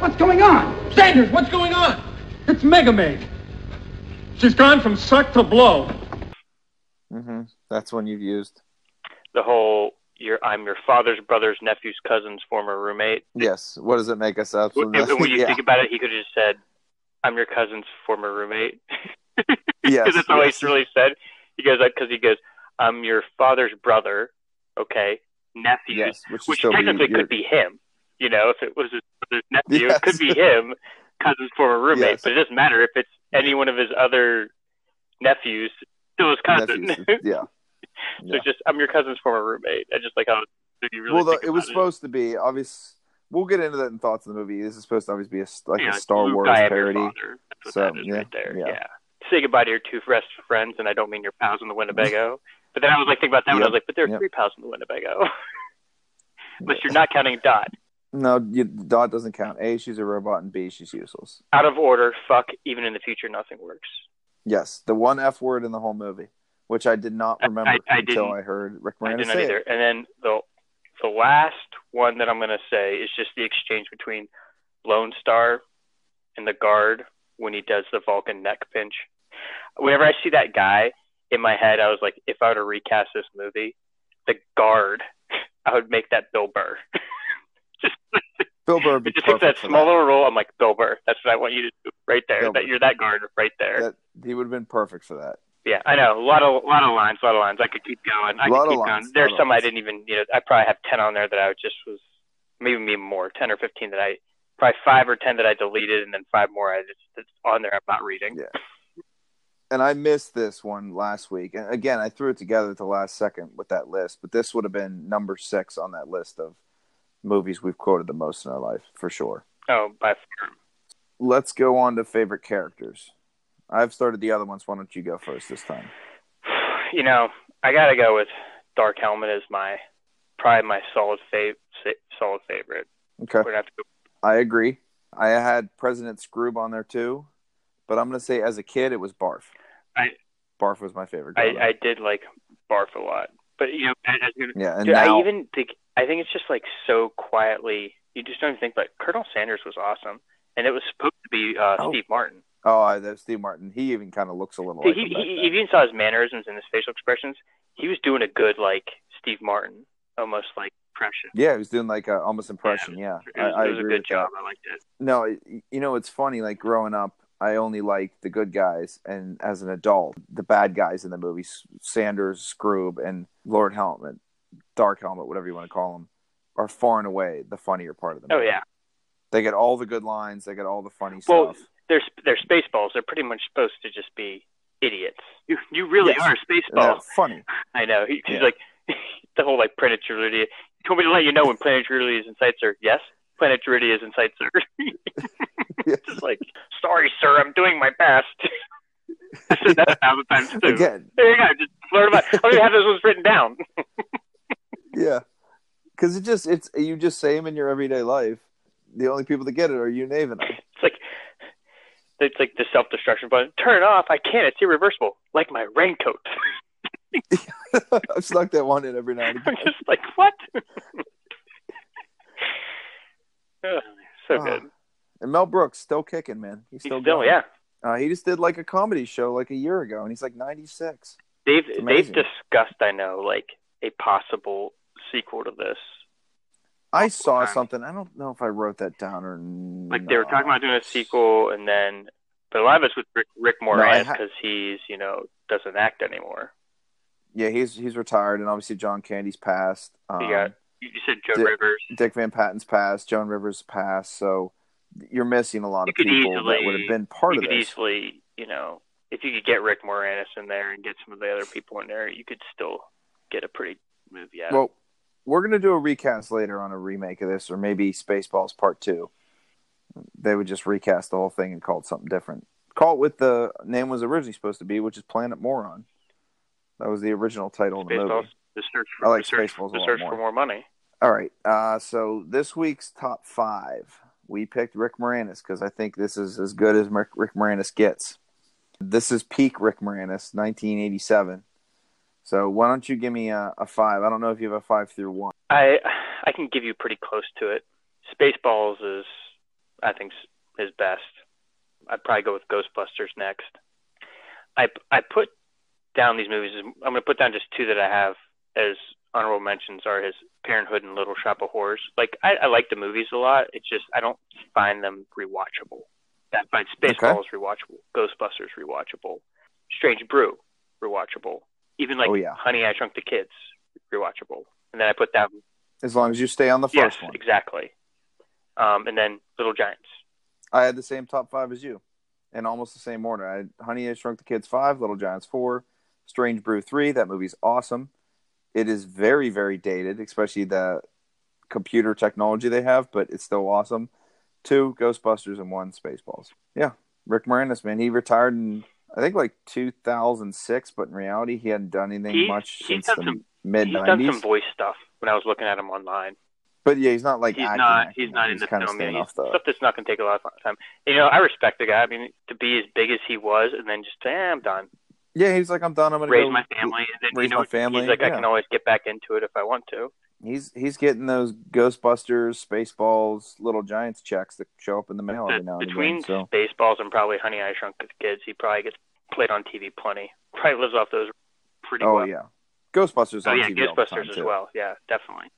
Speaker 3: what's going on?
Speaker 1: Sanders, what's going on? It's Mega Maid. She's gone from suck to blow.
Speaker 2: Mm-hmm. That's one you've used.
Speaker 4: the whole your I'm your father's brother's nephew's cousin's former roommate.
Speaker 2: Yes. What does it make us
Speaker 4: When,
Speaker 2: absolutely?
Speaker 4: when you
Speaker 2: yeah.
Speaker 4: think about it, he could have just said, "I'm your cousin's former roommate," because
Speaker 2: yes,
Speaker 4: that's all
Speaker 2: yes.
Speaker 4: he really said. He goes because he goes, "I'm your father's brother." Okay, nephew,
Speaker 2: Yes, which,
Speaker 4: which technically
Speaker 2: be, your-
Speaker 4: could be him. You know, if it was his nephew,
Speaker 2: Yes.
Speaker 4: it could be him, cousin's former roommate.
Speaker 2: Yes.
Speaker 4: But it doesn't matter if it's any one of his other nephews, still his cousin.
Speaker 2: nephews. yeah.
Speaker 4: so
Speaker 2: Yeah.
Speaker 4: just I'm your cousin's former roommate. I just like how you really
Speaker 2: well, the, it was
Speaker 4: about
Speaker 2: supposed to be obvious. We'll get into that in thoughts of the movie. This is supposed to obviously be a, like
Speaker 4: Yeah,
Speaker 2: a Star
Speaker 4: Luke,
Speaker 2: Wars
Speaker 4: I am your
Speaker 2: parody.
Speaker 4: father. That's what
Speaker 2: So, yeah,
Speaker 4: right there.
Speaker 2: yeah.
Speaker 4: Yeah. Say goodbye to your two best friends, and I don't mean your pals in the Winnebago. but then I was like thinking about that, and I was like, but there are
Speaker 2: yep.
Speaker 4: three pals in the Winnebago. Unless you're not counting Dot.
Speaker 2: No, you, Dot doesn't count. A, she's a robot, and B, she's useless.
Speaker 4: Out of order, fuck, even in the future, nothing works.
Speaker 2: Yes, the one F word in the whole movie, which I did not remember
Speaker 4: I- I
Speaker 2: until I heard Rick
Speaker 4: I
Speaker 2: Moranis say
Speaker 4: either.
Speaker 2: it.
Speaker 4: And then the the last one that I'm going to say is just the exchange between Lone Star and the guard when he does the Vulcan neck pinch. Whenever I see that guy in my head, I was like, if I were to recast this movie, the guard, I would make that Bill Burr. just
Speaker 2: Bill Burr would be
Speaker 4: just takes that small little role. I'm like Bill Burr. That's what I want you to do right there.
Speaker 2: Bill
Speaker 4: that you're that guard right there.
Speaker 2: That he would have been perfect for that.
Speaker 4: Yeah, I know. A lot of lot of lines, a lot of lines. I could keep going. I
Speaker 2: Lot
Speaker 4: could
Speaker 2: of
Speaker 4: keep
Speaker 2: lines,
Speaker 4: going. There's some I didn't even you know I probably have ten on there that I just was maybe even more, ten or fifteen that I probably five or ten that I deleted and then five more I just that's on there I'm not reading.
Speaker 2: Yeah. And I missed this one last week. And again, I threw it together at the last second with that list, but this would have been number six on that list of movies we've quoted the most in our life, for sure.
Speaker 4: Oh, by far.
Speaker 2: Let's go on to favorite characters. I've started the other ones. Why don't you go first this time?
Speaker 4: You know, I gotta go with Dark Helmet as my probably my solid fav solid favorite.
Speaker 2: Okay.
Speaker 4: We're gonna have to go
Speaker 2: I agree. I had President Scroob on there too, but I'm going to say as a kid, it was Barf.
Speaker 4: I-
Speaker 2: Barf was my favorite.
Speaker 4: I. I did like Barf a lot. But you know, as, as you-
Speaker 2: yeah, and
Speaker 4: Dude,
Speaker 2: now
Speaker 4: I even think I think it's just like so quietly. You just don't even think like Colonel Sanders was awesome, and it was supposed to be uh,
Speaker 2: Oh.
Speaker 4: Steve Martin.
Speaker 2: oh, I, that's Steve Martin. He even kind of looks a little
Speaker 4: he,
Speaker 2: like
Speaker 4: he, he, if you saw his mannerisms and his facial expressions, he was doing a good like Steve Martin, almost like impression.
Speaker 2: Yeah, he was doing like a almost impression. Yeah,
Speaker 4: It was,
Speaker 2: I, I
Speaker 4: it was a good job.
Speaker 2: that.
Speaker 4: I liked it.
Speaker 2: No, you know it's funny. Like growing up, I only like the good guys, and as an adult, the bad guys in the movie Sanders, Scroob, and Lord Helmet, Dark Helmet, whatever you want to call them, are far and away the funnier part of the
Speaker 4: oh,
Speaker 2: movie.
Speaker 4: Oh yeah.
Speaker 2: They get all the good lines. They get all the funny stuff.
Speaker 4: Well,
Speaker 2: stuff.
Speaker 4: they're they're spaceballs. They're pretty much supposed to just be idiots. You you really
Speaker 2: Yes.
Speaker 4: are a
Speaker 2: And
Speaker 4: spaceball.
Speaker 2: they're funny.
Speaker 4: I know. He, he's
Speaker 2: Yeah.
Speaker 4: like the whole like Druidia. He told me to let you know when Planet Druidia is in sight, sir. Yes, Planet Druidia is in sight, sir. Just like, sorry, sir, I'm doing my best. I said that a thousand times too.
Speaker 2: Again,
Speaker 4: There you go. Just learn about. I don't have oh, those ones written down.
Speaker 2: yeah, because it just it's you just say them in your everyday life. The only people that get it are you, Nave, and I.
Speaker 4: It's like it's like the self destruction button. Turn it off. I can't. It's irreversible. Like my raincoat.
Speaker 2: I've snuck that one in every now and
Speaker 4: I'm just like, what? So
Speaker 2: Ah,
Speaker 4: good.
Speaker 2: And Mel Brooks still kicking, man. He's
Speaker 4: He's
Speaker 2: still,
Speaker 4: still,
Speaker 2: going.
Speaker 4: yeah.
Speaker 2: Uh, he just did like a comedy show like a year ago, and he's like 96.
Speaker 4: They've they've discussed, I know, like a possible sequel to this.
Speaker 2: I saw
Speaker 4: times.
Speaker 2: something. I don't know if I wrote that down or
Speaker 4: Like they were talking about doing a sequel, and then, but a lot of it's with Rick, Rick Moranis
Speaker 2: ha-
Speaker 4: because he's you know doesn't act anymore.
Speaker 2: Yeah, he's he's retired, and obviously John Candy's passed. Um,
Speaker 4: You got you said Joe
Speaker 2: Di-
Speaker 4: Rivers.
Speaker 2: Dick Van Patten's passed. Joan Rivers passed. So you're missing a lot
Speaker 4: You
Speaker 2: of people
Speaker 4: easily
Speaker 2: that would have been part
Speaker 4: you
Speaker 2: of
Speaker 4: could
Speaker 2: this.
Speaker 4: easily you know if you could get Rick Moranis in there and get some of the other people in there, you could still get a pretty movie out.
Speaker 2: Well, we're gonna do a recast later on a remake of this, or maybe Spaceballs Part Two. They would just recast the whole thing and call it something different. Call it what the name was originally supposed to be, which is Planet Moron. That was the original title of the movie.
Speaker 4: The search for
Speaker 2: I like
Speaker 4: the search,
Speaker 2: Spaceballs a
Speaker 4: the search
Speaker 2: more.
Speaker 4: for more money.
Speaker 2: All right. Uh, so this week's top five, we picked Rick Moranis because I think this is as good as Rick, Rick Moranis gets. This is peak Rick Moranis, 1987. So why don't you give me a, a five? I don't know if you have a five through one.
Speaker 4: I I can give you pretty close to it. Spaceballs is I think his best. I'd probably go with Ghostbusters next. I I put down these movies. I'm going to put down just two that I have as honorable mentions are his Parenthood and Little Shop of Horrors. Like I, I like the movies a lot. It's just I don't find them rewatchable. That find Spaceballs rewatchable, Ghostbusters rewatchable, Strange Brew rewatchable, even like
Speaker 2: Oh, yeah.
Speaker 4: Honey I Shrunk the Kids rewatchable. And then I put down
Speaker 2: As long as you stay on the
Speaker 4: yes,
Speaker 2: first one.
Speaker 4: exactly. Um, and then Little Giants.
Speaker 2: I had the same top five as you, in almost the same order. I had Honey I Shrunk the Kids five, Little Giants four, Strange Brew three. That movie's awesome. It is very very dated, especially the computer technology they have, but it's still awesome. Two Ghostbusters and one Spaceballs. Yeah, Rick Moranis, man, he retired in I think like 2006, but in reality he hadn't done anything
Speaker 4: He's-
Speaker 2: much since the mid
Speaker 4: He's done some
Speaker 2: 90s.
Speaker 4: voice stuff when I was looking at him online.
Speaker 2: But yeah, he's not like
Speaker 4: he's
Speaker 2: acting,
Speaker 4: not.
Speaker 2: acting.
Speaker 4: He's not in the film. yet.
Speaker 2: staying
Speaker 4: He's,
Speaker 2: off the.
Speaker 4: Stuff that's not going to take a lot of time. You know, I respect the guy. I mean, to be as big as he was, and then just say, eh, "I'm done."
Speaker 2: Yeah, he's like I'm done. I'm gonna
Speaker 4: Raise
Speaker 2: go
Speaker 4: my family, and then
Speaker 2: raise
Speaker 4: you know,
Speaker 2: my family,
Speaker 4: he's like, I can always get back into it if I want to.
Speaker 2: He's he's getting those Ghostbusters, Spaceballs, Little Giants checks that show up in the mail every now and
Speaker 4: then.
Speaker 2: Between. So
Speaker 4: Spaceballs and probably Honey I Shrunk the Kids, he probably gets played on TV plenty. Probably lives off those pretty
Speaker 2: oh
Speaker 4: well.
Speaker 2: yeah, Ghostbusters.
Speaker 4: Oh
Speaker 2: on
Speaker 4: yeah,
Speaker 2: TV all the time,
Speaker 4: Ghostbusters as
Speaker 2: too.
Speaker 4: well. Yeah, definitely.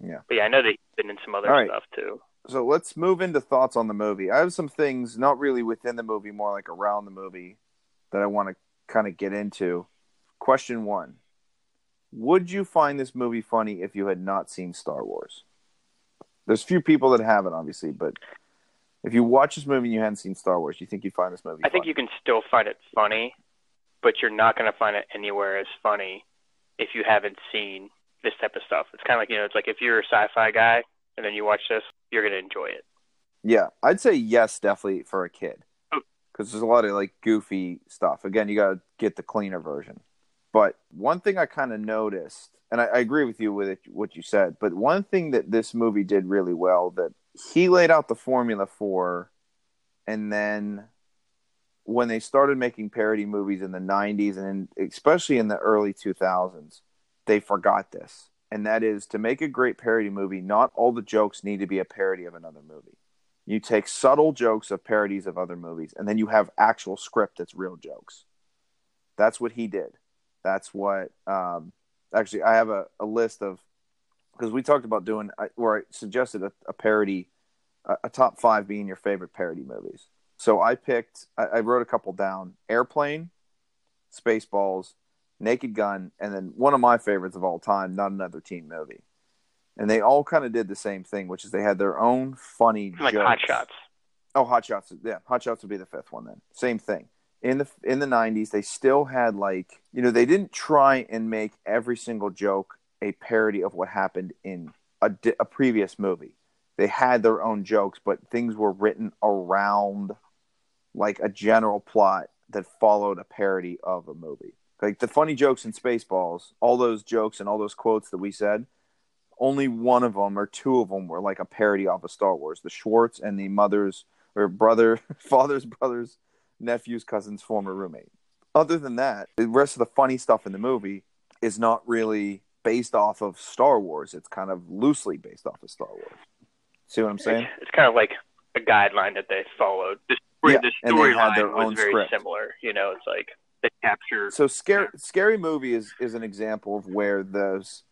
Speaker 2: Yeah.
Speaker 4: But yeah, I know that he's been in some other
Speaker 2: right.
Speaker 4: stuff too.
Speaker 2: So let's move into thoughts on the movie. I have some things, not really within the movie, more like around the movie, that I want to kind of get into. Question one: Would you find this movie funny if you had not seen Star Wars? There's few people that haven't, obviously, but if you watch this movie and you hadn't seen Star Wars, do you think you'd find this movie?
Speaker 4: I think you can still find it funny, but you're not going to find it anywhere as funny if you haven't seen this type of stuff. It's kind of like you know, it's like if you're a sci-fi guy and then you watch this, you're going to enjoy it.
Speaker 2: Yeah, I'd say yes, definitely for a kid. Because there's a lot of like goofy stuff. Again, you got to get the cleaner version. But one thing I kind of noticed, and I, I agree with you with it, what you said, but one thing that this movie did really well that he laid out the formula for, and then when they started making parody movies in the 90s and in, especially in the early 2000s, they forgot this. And that is to make a great parody movie, not all the jokes need to be a parody of another movie. You take subtle jokes of parodies of other movies, and then you have actual script that's real jokes. That's what he did. That's what, um, actually, I have a, a list of, because we talked about doing, where I suggested a, a parody, a, a top five being your favorite parody movies. So I picked, I, I wrote a couple down Airplane, Spaceballs, Naked Gun, and then one of my favorites of all time, Not Another Teen Movie. And they all kind of did the same thing, which is they had their own funny
Speaker 4: Like
Speaker 2: jokes.
Speaker 4: Hot Shots.
Speaker 2: Oh, Hot Shots. Yeah, Hot Shots would be the fifth one then. Same thing. In the in the 90s, they still had like, you know, they didn't try and make every single joke a parody of what happened in a, a previous movie. They had their own jokes, but things were written around like a general plot that followed a parody of a movie. Like the funny jokes in Spaceballs, all those jokes and all those quotes that we said, only one of them or two of them were like a parody off of Star Wars. The Schwartz and the mother's or brother, father's brother's nephew's cousin's former roommate. Other than that, the rest of the funny stuff in the movie is not really based off of Star Wars. It's kind of loosely based off of Star Wars. See what I'm saying?
Speaker 4: It's, kind of like a guideline that they followed. The, story
Speaker 2: Yeah,
Speaker 4: the
Speaker 2: and they had their
Speaker 4: storyline was
Speaker 2: own
Speaker 4: very
Speaker 2: script.
Speaker 4: similar. You know, it's like they capture.
Speaker 2: So scary scary movie is is an example of where those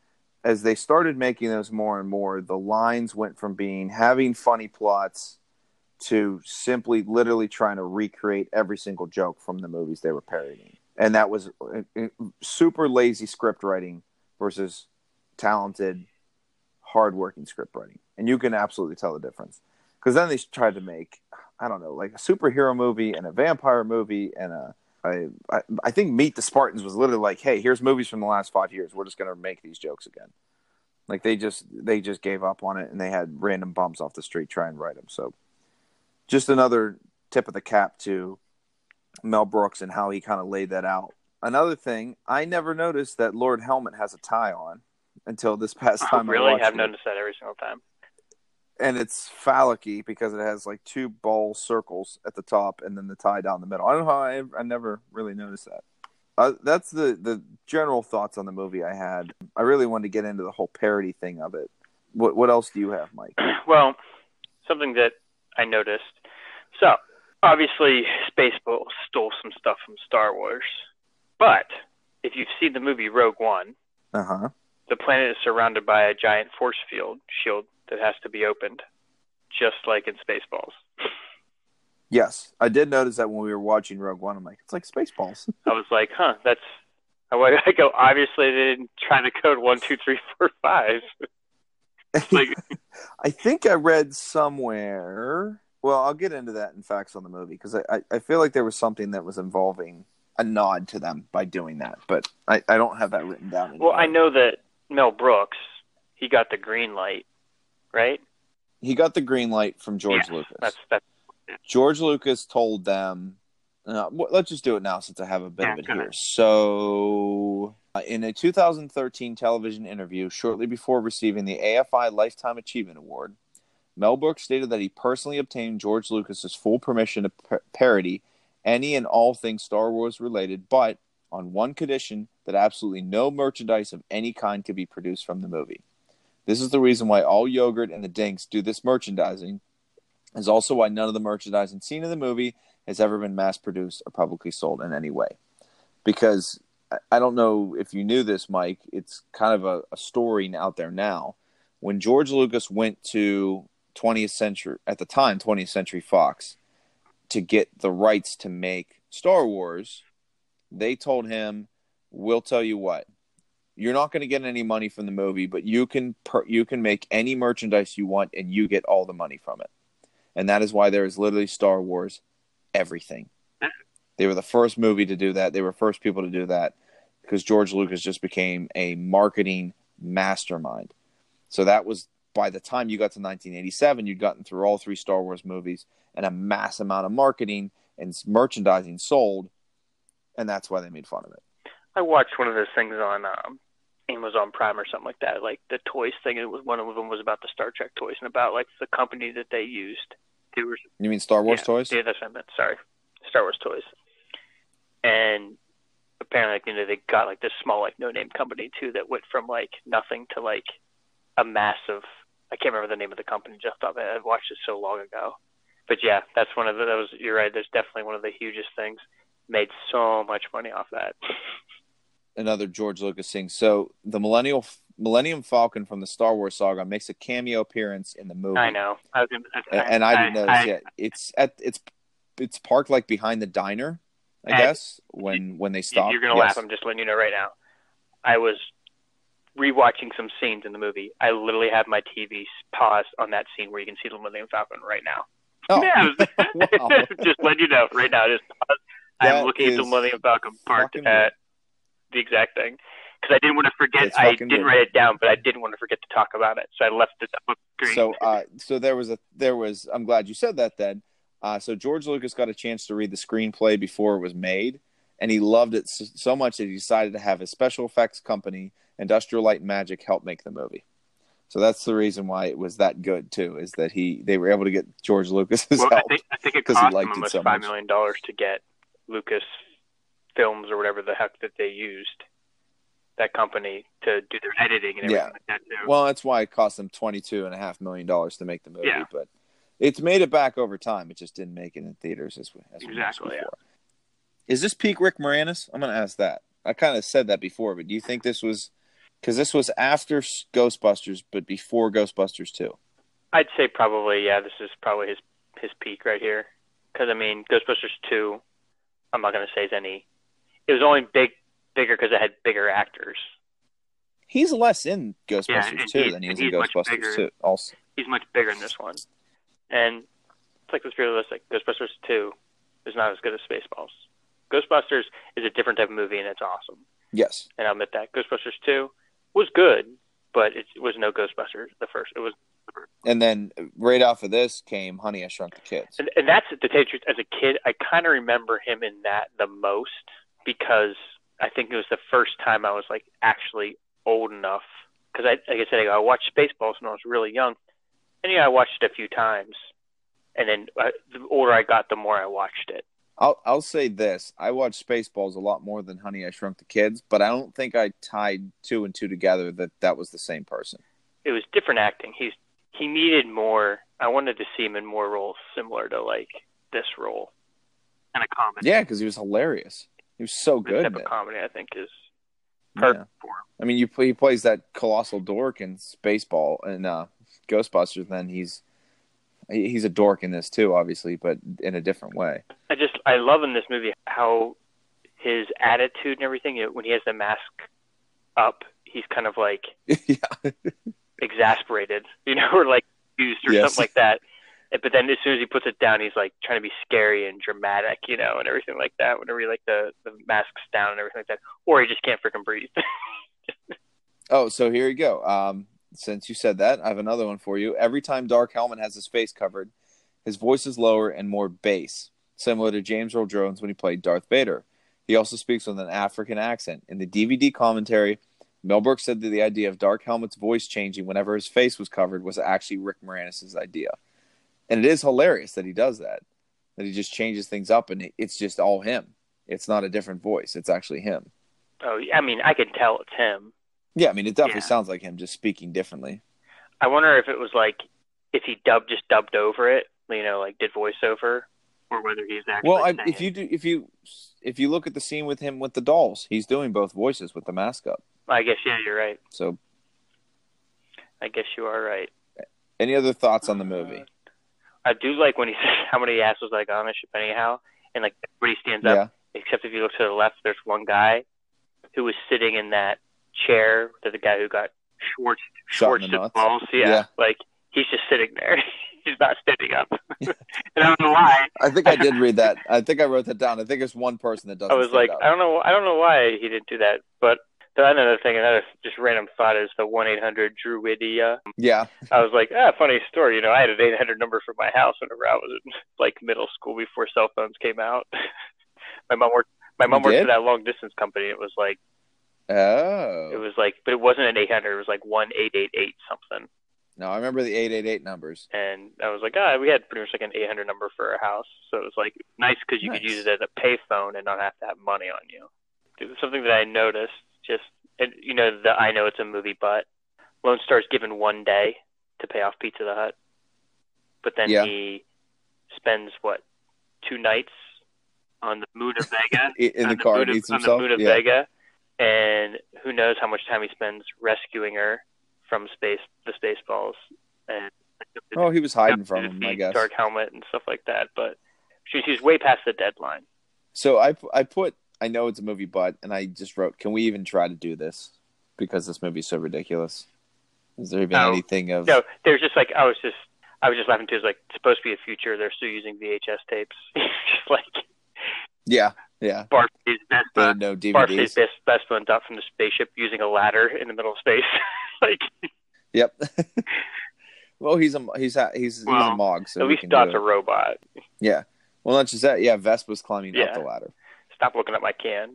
Speaker 2: as they started making those more and more, the lines went from being having funny plots to simply literally trying to recreate every single joke from the movies they were parodying. And that was uh, uh, super lazy script writing versus talented, hardworking script writing. And you can absolutely tell the difference. Because then they tried to make, I don't know, like a superhero movie and a vampire movie and a. I, I, I think Meet the Spartans was literally like, hey, here's movies from the last five years. We're just gonna make these jokes again. Like they just they just gave up on it and they had random bumps off the street try and write them. So just another tip of the cap to Mel Brooks and how he kind of laid that out. Another thing, I never noticed that Lord Helmet has a tie on until this past time.
Speaker 4: I really
Speaker 2: I
Speaker 4: have
Speaker 2: it.
Speaker 4: noticed that every single time.
Speaker 2: And it's phallic because it has like two ball circles at the top and then the tie down the middle. I don't know how I, I never really noticed that. Uh, that's the the general thoughts on the movie I had. I really wanted to get into the whole parody thing of it. What what else do you have, Mike?
Speaker 4: well, something that I noticed. So obviously, Spaceballs stole some stuff from Star Wars, but if you've seen the movie Rogue One,
Speaker 2: uh huh,
Speaker 4: the planet is surrounded by a giant force field shield that has to be opened, just like in Spaceballs.
Speaker 2: Yes, I did notice that when we were watching Rogue One. I'm like, it's like Spaceballs.
Speaker 4: I was like, huh, that's. I go. Obviously, they didn't try to code one, two, three, four, five.
Speaker 2: like, I think I read somewhere. Well, I'll get into that in facts on the movie because I, I feel like there was something that was involving a nod to them by doing that, but I, I don't have that written down.
Speaker 4: Anymore. Well, I know that Mel Brooks, he got the green light, right?
Speaker 2: He got the green light from George
Speaker 4: yeah,
Speaker 2: Lucas.
Speaker 4: That's that's
Speaker 2: George Lucas told them, uh, let's just do it now since I have a bit
Speaker 4: yeah,
Speaker 2: of it here. So, uh, in a 2013 television interview, shortly before receiving the AFI Lifetime Achievement Award, Mel Brooks stated that he personally obtained George Lucas's full permission to par- parody any and all things Star Wars related, but on one condition that absolutely no merchandise of any kind could be produced from the movie. This is the reason why all yogurt and the dinks do this merchandising is also why none of the merchandising seen in the movie has ever been mass produced or publicly sold in any way. Because I don't know if you knew this, Mike, it's kind of a, a story out there now. When George Lucas went to 20th century, at the time, 20th Century Fox, to get the rights to make Star Wars, they told him, "We'll tell you what, you're not going to get any money from the movie, but you can per- you can make any merchandise you want, and you get all the money from it." and that is why there is literally Star Wars everything. They were the first movie to do that. They were first people to do that because George Lucas just became a marketing mastermind. So that was by the time you got to 1987, you'd gotten through all three Star Wars movies and a mass amount of marketing and merchandising sold, and that's why they made fun of it.
Speaker 4: I watched one of those things on um, Amazon Prime or something like that, like the toys thing. It was one of them was about the Star Trek toys and about like the company that they used
Speaker 2: were, you mean Star Wars
Speaker 4: yeah,
Speaker 2: toys?
Speaker 4: Yeah, that's what I meant. Sorry, Star Wars toys. And apparently, you know, they got like this small, like, no-name company too that went from like nothing to like a massive. I can't remember the name of the company just off it. I watched it so long ago. But yeah, that's one of the. That was you're right. There's definitely one of the hugest things. Made so much money off that.
Speaker 2: Another George Lucas thing. So the Millennial Millennium Falcon from the Star Wars saga makes a cameo appearance in the movie.
Speaker 4: I know. I was gonna,
Speaker 2: and, and I, didn't notice I, yet. It's at it's it's parked like behind the diner, I guess. When when they stop,
Speaker 4: you're gonna
Speaker 2: yes.
Speaker 4: laugh. I'm just letting you know right now. I was rewatching some scenes in the movie. I literally have my TV paused on that scene where you can see the Millennium Falcon right now.
Speaker 2: Oh,
Speaker 4: yeah, just letting you know right now. Just pause. I'm looking at the Millennium Falcon parked at the exact thing because I didn't want to forget. I didn't write it down, but I didn't want to forget to talk about it, so I left it up screen.
Speaker 2: So, uh, so there was a there was. I'm glad you said that. Then, uh, so George Lucas got a chance to read the screenplay before it was made, and he loved it so, so much that he decided to have his special effects company, Industrial Light and Magic, help make the movie. So that's the reason why it was that good too, is that he they were able to get George Lucas's
Speaker 4: well,
Speaker 2: help.
Speaker 4: I think, I think it cost him almost so five million dollars to get Lucas films or whatever the heck that they used that company to do their editing and everything yeah. like that too.
Speaker 2: Well, that's why it cost them twenty two and a half million dollars to make the movie,
Speaker 4: yeah.
Speaker 2: but it's made it back over time. It just didn't make it in theaters as, as
Speaker 4: exactly.
Speaker 2: Yeah. Is this peak Rick Moranis? I'm going to ask that. I kind of said that before, but do you think this was Because this was after Ghostbusters, but before Ghostbusters 2.
Speaker 4: I'd say probably yeah. This is probably his his peak right here. Because I mean, Ghostbusters two, I'm not gonna say is any. It was only big bigger because it had bigger actors.
Speaker 2: He's less in Ghostbusters
Speaker 4: and
Speaker 2: 2 than he is in Ghostbusters. 2. Also,
Speaker 4: He's much bigger in this one, and it's like let's be realistic. Ghostbusters two is not as good as Spaceballs. Ghostbusters is a different type of movie and it's awesome,
Speaker 2: yes.
Speaker 4: and I'll admit that. Ghostbusters two was good, but it was no Ghostbusters. The first it was
Speaker 2: And then right off of this came Honey, I Shrunk the Kids.
Speaker 4: And, and that's to tell you the truth. As a kid, I kind of remember him in that the most because I think it was the first time I was like actually old enough. Because I, like I said, I watched Spaceballs when I was really young, and yeah, I watched it a few times. And then uh, the older I got, the more I watched it.
Speaker 2: I'll I'll say this: I watched Spaceballs a lot more than Honey, I Shrunk the Kids, but I don't think I tied two and two together that that was the same person.
Speaker 4: It was different acting. He's he needed more. I wanted to see him in more roles similar to like this role, and a comedy.
Speaker 2: Yeah, because he was hilarious. He was so good.
Speaker 4: type of comedy, I think, is
Speaker 2: Yeah.
Speaker 4: perfect for him.
Speaker 2: I mean, you he plays that colossal dork in Spaceball and uh, Ghostbusters. Then he's he's a dork in this too, obviously, but in a different way.
Speaker 4: I just I love in this movie how his attitude and everything. When he has the mask up, he's kind of like
Speaker 2: yeah,
Speaker 4: exasperated, you know, or like used or
Speaker 2: Yes.
Speaker 4: something like that. But then as soon as he puts it down, he's like trying to be scary and dramatic, you know, and everything like that. Whenever he like the the mask's down and everything like that, or he just can't freaking breathe.
Speaker 2: Oh, so here you go. Um, since you said that, I have another one for you. Every time Dark Helmet has his face covered, his voice is lower and more bass, similar to James Earl Jones when he played Darth Vader. He also speaks with an African accent. In the DVD commentary, Mel Brooks said that the idea of Dark Helmet's voice changing whenever his face was covered was actually Rick Moranis' idea. And it is hilarious that he does that, that he just changes things up and it's just all him. It's not a different voice, it's actually him.
Speaker 4: oh, I mean, I can tell it's him.
Speaker 2: Yeah, I mean, it definitely
Speaker 4: Yeah.
Speaker 2: sounds like him just speaking differently.
Speaker 4: I wonder if it was like if he dubbed just dubbed over it, you know, like did voiceover, or whether he's actually.
Speaker 2: Well, I, if you do, if you if you look at the scene with him with the dolls, he's doing both voices with the mask up.
Speaker 4: I guess yeah, you're right.
Speaker 2: So,
Speaker 4: I guess you are right.
Speaker 2: any other thoughts on the movie?
Speaker 4: I do like when he says how many assholes I got on this ship anyhow, and like everybody stands up, except if you look to the left, there's one guy who was sitting in that chair that the guy who got Schwartz
Speaker 2: Shot
Speaker 4: Schwartz
Speaker 2: the
Speaker 4: balls. Yeah,
Speaker 2: Yeah.
Speaker 4: like he's just sitting there. he's not standing up. and I don't know why.
Speaker 2: I think I did read that. I think I wrote that down. I think it's one person that doesn't.
Speaker 4: I was like,
Speaker 2: up.
Speaker 4: I don't know, I don't know why he didn't do that. But the another thing, another just random thought is the one eight hundred Druidia.
Speaker 2: yeah,
Speaker 4: I was like, ah, funny story. You know, I had an eight hundred number for my house whenever I was in like middle school before cell phones came out. my mom worked. My mom
Speaker 2: You
Speaker 4: worked
Speaker 2: did?
Speaker 4: for that long distance company. It was like
Speaker 2: oh,
Speaker 4: it was like, but it wasn't an eight hundred. It was like one eight eight eight something.
Speaker 2: no, I remember the eight eight eight numbers.
Speaker 4: And I was like, ah, we had pretty much like an eight hundred number for our house. So it was like nice because you could use it as a payphone and not have to have money on you. It was something that I noticed. Just and you know, the I know it's a movie, but Lone Star's given one day to pay off Pizza the Hut, but then
Speaker 2: Yeah.
Speaker 4: he spends what two nights on the moon of Vega
Speaker 2: In the
Speaker 4: on
Speaker 2: car,
Speaker 4: of,
Speaker 2: eats
Speaker 4: on
Speaker 2: himself.
Speaker 4: the moon of
Speaker 2: yeah.
Speaker 4: Vega, and who knows how much time he spends rescuing her from space, the Spaceballs, and
Speaker 2: Oh, he was hiding from him, I guess.
Speaker 4: Dark helmet and stuff like that. But she, she's way past the deadline.
Speaker 2: So I I put I know it's a movie, but and I just wrote, can we even try to do this? Because this movie's so ridiculous. Is there even
Speaker 4: No.
Speaker 2: anything of
Speaker 4: No, there's just like I was just I was just laughing too. It's like it's supposed to be a future. They're still using VHS tapes. just like
Speaker 2: yeah yeah
Speaker 4: Bart best bud.
Speaker 2: no DVDs.
Speaker 4: best best bud up from the spaceship using a ladder in the middle of space. like
Speaker 2: Yep. well, he's a he's a, he's, he's a Mawg, so
Speaker 4: at least Dot's a robot.
Speaker 2: Yeah. Well, not just that. Yeah, Vespa's climbing up the ladder.
Speaker 4: Stop looking at my can.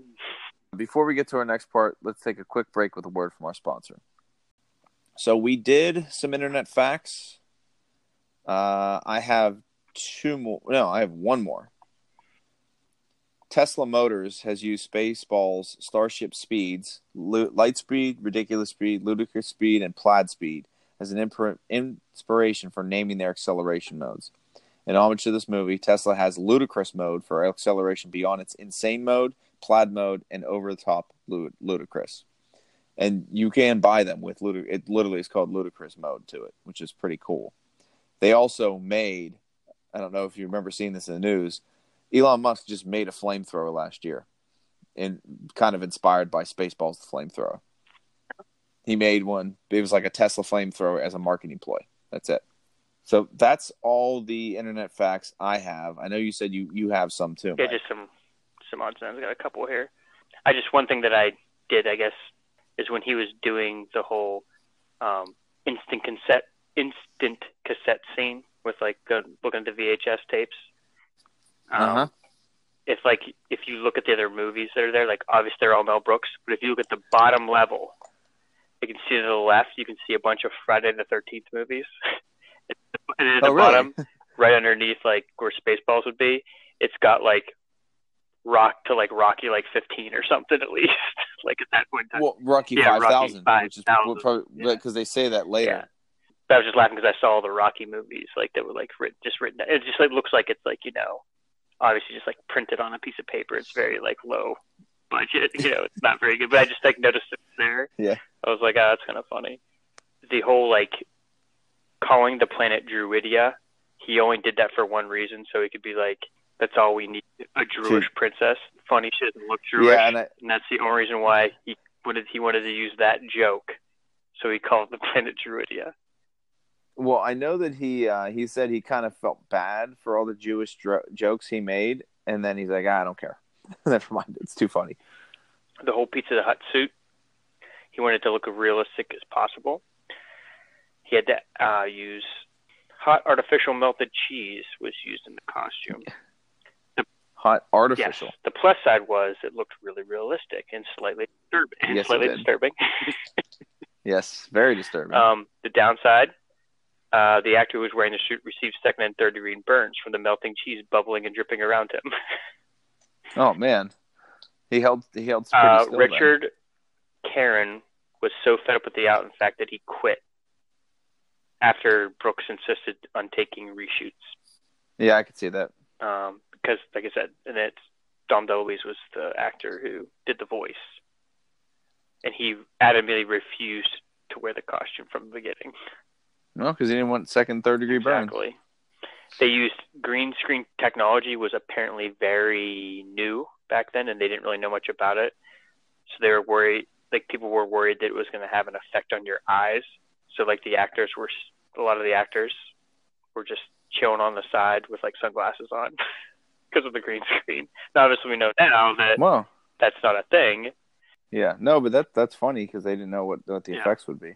Speaker 2: Before we get to our next part, let's take a quick break with a word from our sponsor. So we did some internet facts. Uh, I have two more. No, I have one more. Tesla Motors has used Spaceballs, Starship Speeds, Lu- Light Speed, Ridiculous Speed, Ludicrous Speed, and Plaid Speed as an impr- inspiration for naming their acceleration modes. In homage to this movie, Tesla has Ludicrous mode for acceleration beyond its insane mode, Plaid mode, and over the top ludicrous. and you can buy them with Ludic- it. Literally, is called Ludicrous mode to it, which is pretty cool. They also made. I don't know if you remember seeing this in the news. Elon Musk just made a flamethrower last year, and kind of inspired by Spaceballs the flamethrower. He made one. It was like a Tesla flamethrower as a marketing ploy. That's it. So that's all the internet facts I have. I know you said you you have some too.
Speaker 4: Yeah, just some some odds and ends. I got a couple here. I just one thing that I did, I guess, is when he was doing the whole um, instant cassette instant cassette scene with like looking at the VHS tapes. Um,
Speaker 2: Uh-huh.
Speaker 4: If like if you look at the other movies that are there, like obviously they're all Mel Brooks, but if you look at the bottom level, you can see to the left, you can see a bunch of Friday the Thirteenth movies. and then at
Speaker 2: Oh,
Speaker 4: the
Speaker 2: really?
Speaker 4: bottom, right underneath like where Spaceballs would be, it's got like rock to like Rocky like 15 or something at least. like at that point. in time.
Speaker 2: Well, Rocky
Speaker 4: Yeah,
Speaker 2: five thousand, which is
Speaker 4: 5000,
Speaker 2: probably
Speaker 4: yeah.
Speaker 2: because they say that later.
Speaker 4: Yeah. But I was just laughing because I saw all the Rocky movies like that were like writ- just written. It just like looks like it's like you know, obviously just like printed on a piece of paper. It's very like low budget. You know, it's not very good. But I just like noticed it there.
Speaker 2: Yeah.
Speaker 4: I was like, oh, that's kind of funny. The whole like calling the planet Druidia. He only did that for one reason, so he could be like, "That's all we need: a Jewish princess." Funny, she doesn't look Jewish,
Speaker 2: Yeah, and I,
Speaker 4: and that's the only reason why he wanted he wanted to use that joke. So he called the planet Druidia.
Speaker 2: well, I know that he uh, he said he kind of felt bad for all the Jewish dro- jokes he made, and then he's like, "Ah, I don't care. Never mind. It's too funny.
Speaker 4: the whole Pizza the Hut suit. He wanted to look as realistic as possible. He had to uh, use hot artificial melted cheese was used in the costume.
Speaker 2: Hot artificial. Yes.
Speaker 4: The plus side was it looked really realistic and slightly disturbing. And
Speaker 2: Yes,
Speaker 4: slightly disturbing.
Speaker 2: Yes, very disturbing.
Speaker 4: um, the downside, uh, the actor who was wearing the suit received second and third degree burns from the melting cheese bubbling and dripping around him.
Speaker 2: oh man, he held he held
Speaker 4: Uh,
Speaker 2: then.
Speaker 4: Richard Karron was so fed up with the out, in fact, that he quit after Brooks insisted on taking reshoots.
Speaker 2: Yeah, I could see that.
Speaker 4: Um, because, like I said, and it's Dom DeLuise was the actor who did the voice, and he adamantly refused to wear the costume from the beginning.
Speaker 2: No, because he didn't want second, third degree burn.
Speaker 4: Exactly. They used green screen technology was apparently very new back then, and they didn't really know much about it. So they were worried, like people were worried that it was going to have an effect on your eyes. So like the actors were, a lot of the actors were just chilling on the side with like sunglasses on because of the green screen. Now obviously we know now that
Speaker 2: Well,
Speaker 4: that's not a thing.
Speaker 2: yeah, no, but that that's funny because they didn't know what what the
Speaker 4: Yeah.
Speaker 2: effects would be.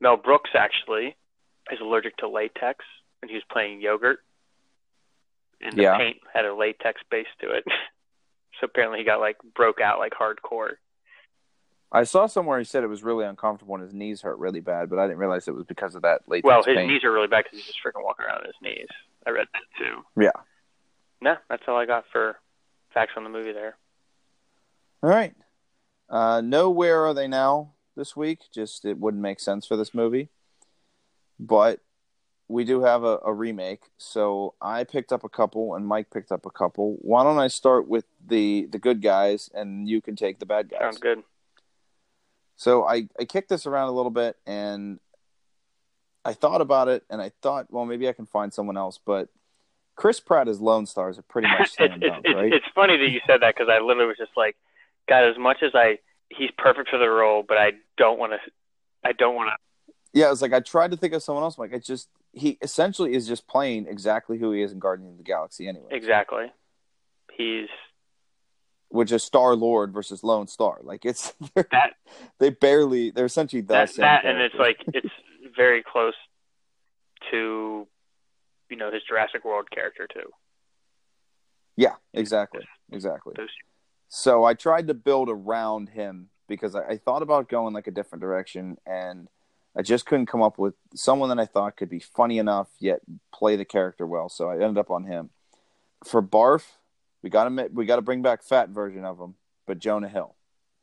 Speaker 4: Mel Brooks actually is allergic to latex, and he was playing yogurt, and the
Speaker 2: Yeah.
Speaker 4: paint had a latex base to it. so apparently he got like broke out like hardcore.
Speaker 2: I saw somewhere he said it was really uncomfortable and his knees hurt really bad, but I didn't realize it was because of that latex
Speaker 4: well, his
Speaker 2: paint.
Speaker 4: knees are really bad because he's just freaking walking around on his knees. I read that too.
Speaker 2: Yeah.
Speaker 4: No, that's all I got for facts on the movie there.
Speaker 2: All right. Uh, no, where are they now this week? Just it wouldn't make sense for this movie, but we do have a, a remake. So I picked up a couple, and Mike picked up a couple. Why don't I start with the the good guys, and you can take the bad guys.
Speaker 4: Sounds good.
Speaker 2: So I, I kicked this around a little bit and I thought about it and I thought, well, maybe I can find someone else. But Chris Pratt as Lone Star is a pretty much
Speaker 4: it's, it's,
Speaker 2: dunk,
Speaker 4: it's,
Speaker 2: right?
Speaker 4: it's funny that you said that because I literally was just like, God, as much as I, he's perfect for the role, but I don't want to, I don't want to
Speaker 2: yeah, it was like I tried to think of someone else. I'm like, it just he essentially is just playing exactly who he is in Guardians of the Galaxy anyway.
Speaker 4: Exactly. He's
Speaker 2: Which is Star Lord versus Lone Star. Like it's
Speaker 4: that
Speaker 2: they barely they're essentially the
Speaker 4: that,
Speaker 2: same
Speaker 4: that and it's like it's very close to you know his Jurassic World character too.
Speaker 2: Yeah, exactly. Exactly. So I tried to build around him because I, I thought about going like a different direction and I just couldn't come up with someone that I thought could be funny enough yet play the character well. So I ended up on him. For Barf, we got to we got to bring back fat version of him, but Jonah Hill.